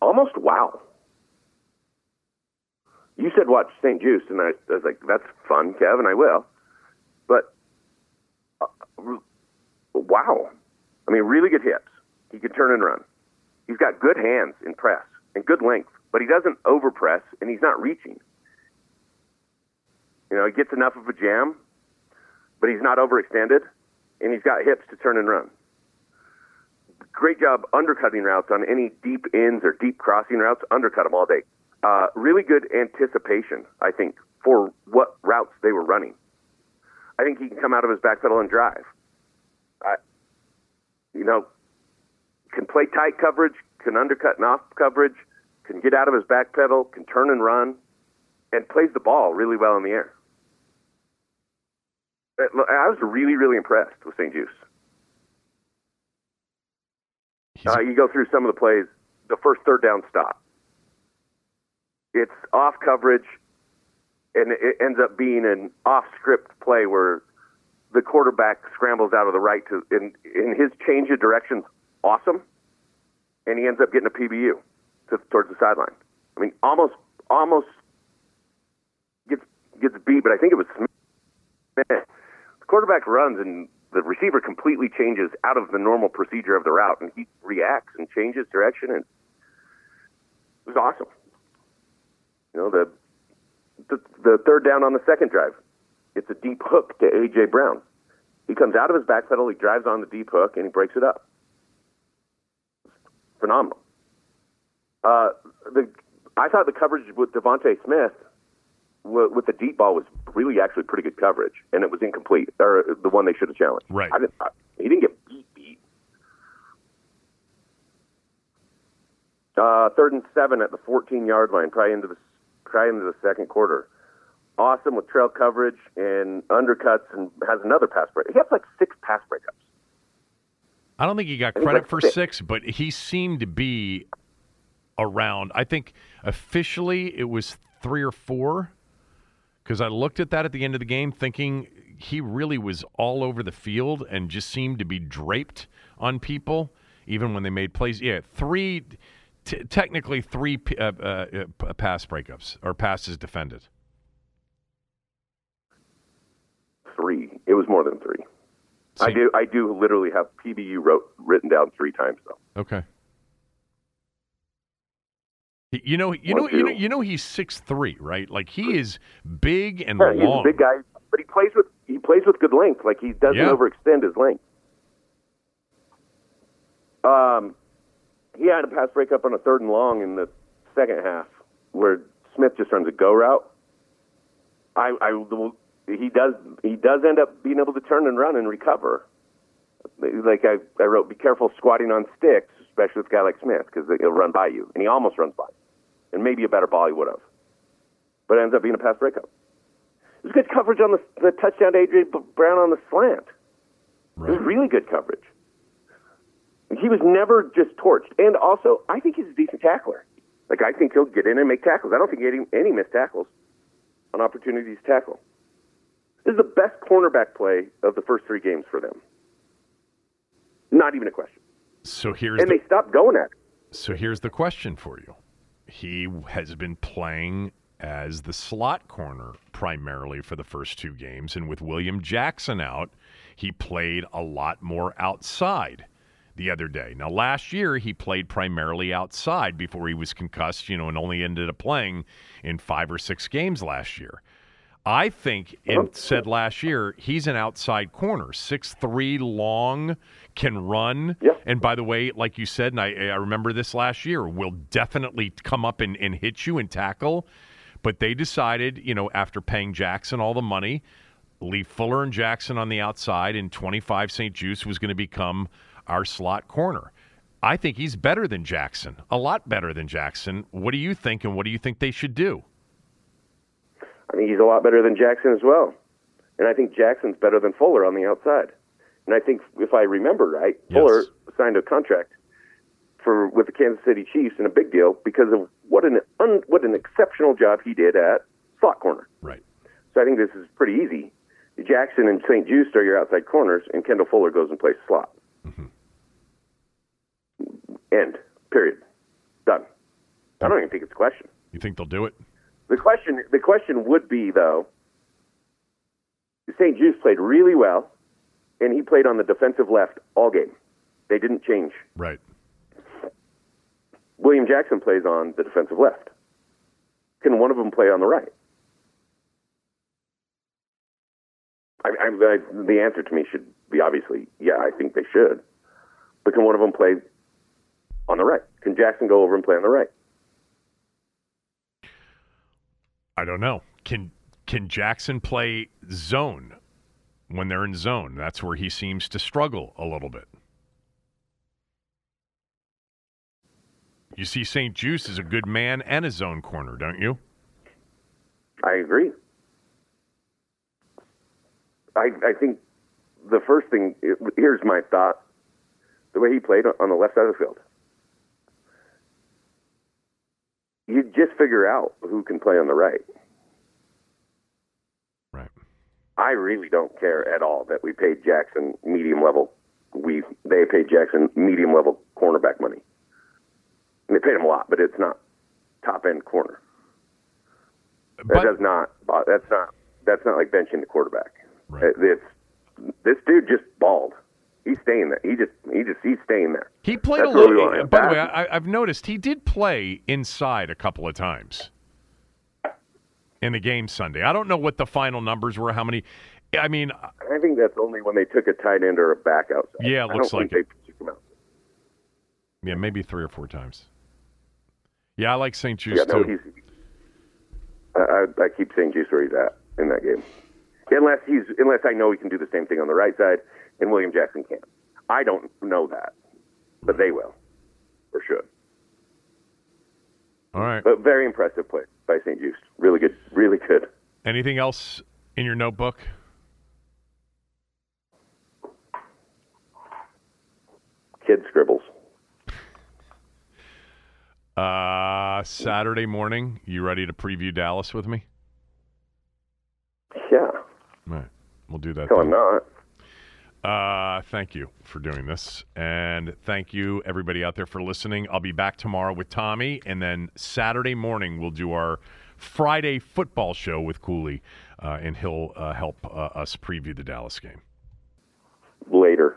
almost wow. You said watch St. Juste, and I, I was like, that's fun, Kevin. I will. But uh, wow. I mean, really good hips. He can turn and run. He's got good hands in press and good length, but he doesn't overpress and he's not reaching. You know, he gets enough of a jam, but he's not overextended, and he's got hips to turn and run. Great job undercutting routes on any deep ins or deep crossing routes. Undercut them all day. Uh, really good anticipation, I think, for what routes they were running. I think he can come out of his back pedal and drive. I, you know, can play tight coverage, can undercut and off coverage, can get out of his back pedal, can turn and run, and plays the ball really well in the air. Uh, I was really, really impressed with St. Juste. Uh, you go through some of the plays. The first third down stop. It's off coverage, and it ends up being an off script play where the quarterback scrambles out of the right to in in his change of directions awesome, and he ends up getting a PBU to, towards the sideline. I mean, almost almost gets gets beat, but I think it was Smith. The quarterback runs and the receiver completely changes out of the normal procedure of the route, and he reacts and changes direction, and it was awesome. You know, the the, the third down on the second drive, it's a deep hook to AJ Brown. He comes out of his back pedal, he drives on the deep hook, and he breaks it up. Phenomenal. Uh, the I thought the coverage with DeVonta Smith w- with the deep ball was really actually pretty good coverage, and it was incomplete, or the one they should have challenged. Right. I didn't, I, he didn't get beat. Beat. Uh, third and seven at the 14 yard line, probably into the probably into the second quarter. Awesome with trail coverage and undercuts, and has another pass break. He has like six pass breakups. I don't think he got credit like for six, but he seemed to be around. I think officially it was three or four because I looked at that at the end of the game thinking he really was all over the field and just seemed to be draped on people, even when they made plays. Yeah, three, t- technically three p- uh, uh, uh, pass breakups or passes defended. Three. It was more than three. I do. I do literally have PBU wrote written down three times though. Okay. You know, you know, you know, you know, he's six three, right? Like he is big and Yeah, he's long. a big guy, but he plays with he plays with good length. Like he doesn't Yeah. overextend his length. Um, he had a pass breakup on a third and long in the second half where Smith just runs a go route. I, I he does he does end up being able to turn and run and recover. Like I, I wrote, be careful squatting on sticks, especially with a guy like Smith, because he'll run by you, and he almost runs by, you. And maybe a better ball he would have, but it ends up being a pass breakup. It was good coverage on the, the touchdown to AJ Brown on the slant. It was really good coverage. He was never just torched. And also, I think he's a decent tackler. Like, I think he'll get in and make tackles. I don't think any, any missed tackles on opportunities to tackle. This is the best cornerback play of the first three games for them. Not even a question. So here's And the, they stopped going at it. so here's the question for you. He has been playing as the slot corner primarily for the first two games, and with William Jackson out, he played a lot more outside the other day. Now, last year he played primarily outside before he was concussed, you know, and only ended up playing in five or six games last year. I think it said last year he's an outside corner, six three, long, can run. Yeah. And by the way, like you said, and I, I remember this last year, will definitely come up and, and hit you and tackle. But they decided, you know, after paying Jackson all the money, leave Fuller and Jackson on the outside, and 25 St. Juste was going to become our slot corner. I think he's better than Jackson, a lot better than Jackson. What do you think, and what do you think they should do? I think he's a lot better than Jackson as well. And I think Jackson's better than Fuller on the outside. And I think if I remember right, Yes. Fuller signed a contract for with the Kansas City Chiefs in a big deal because of what an un, what an exceptional job he did at slot corner. Right. So I think this is pretty easy. Jackson and St. Juste are your outside corners, and Kendall Fuller goes and plays slot. Mm-hmm. End. Period. Done. I don't even think it's a question. You think they'll do it? The question, the question would be though. St. Juste played really well, and he played on the defensive left all game. They didn't change. Right. William Jackson plays on the defensive left. Can one of them play on the right? I, I, I, the answer to me should be obviously, yeah, I think they should. But can one of them play on the right? Can Jackson go over and play on the right? I don't know. Can can Jackson play zone when they're in zone? That's where he seems to struggle a little bit. You see, St. Juste is a good man and a zone corner, don't you? I agree. I, I think the first thing here's my thought: the way he played on the left side of the field, you just figure out who can play on the right. Right. I really don't care at all that we paid Jackson medium level. We they paid Jackson medium level cornerback money. And they paid him a lot, but it's not top end corner. That But does not. That's not. That's not like benching the quarterback. Right. It's this dude just balled. He's staying there. He just. He just. He's staying there. he played That's a little. Eh, by the way, I, I've noticed he did play inside a couple of times in the game Sunday. I don't know what the final numbers were. How many? I mean, uh, I think that's only when they took a tight end or a back outside. Yeah, it I looks like think they took him out. yeah, maybe three or four times. Yeah, I like St. Juste Yeah, no, too. he's. I, I, keep saying Juice where he's at in that game, unless he's unless I know he can do the same thing on the right side, and William Jackson can't. I don't know that, but they will, for sure. All right. But very impressive play by St. Juste. Really good. Really good. Anything else in your notebook? Kid scribbles. Uh, Saturday morning, you ready to preview Dallas with me? Yeah. All right. We'll do that. No. I'm not. Uh, thank you for doing this. And thank you, everybody out there, for listening. I'll be back tomorrow with Tommy. And then Saturday morning, we'll do our Friday football show with Cooley. Uh, and he'll uh, help uh, us preview the Dallas game. Later.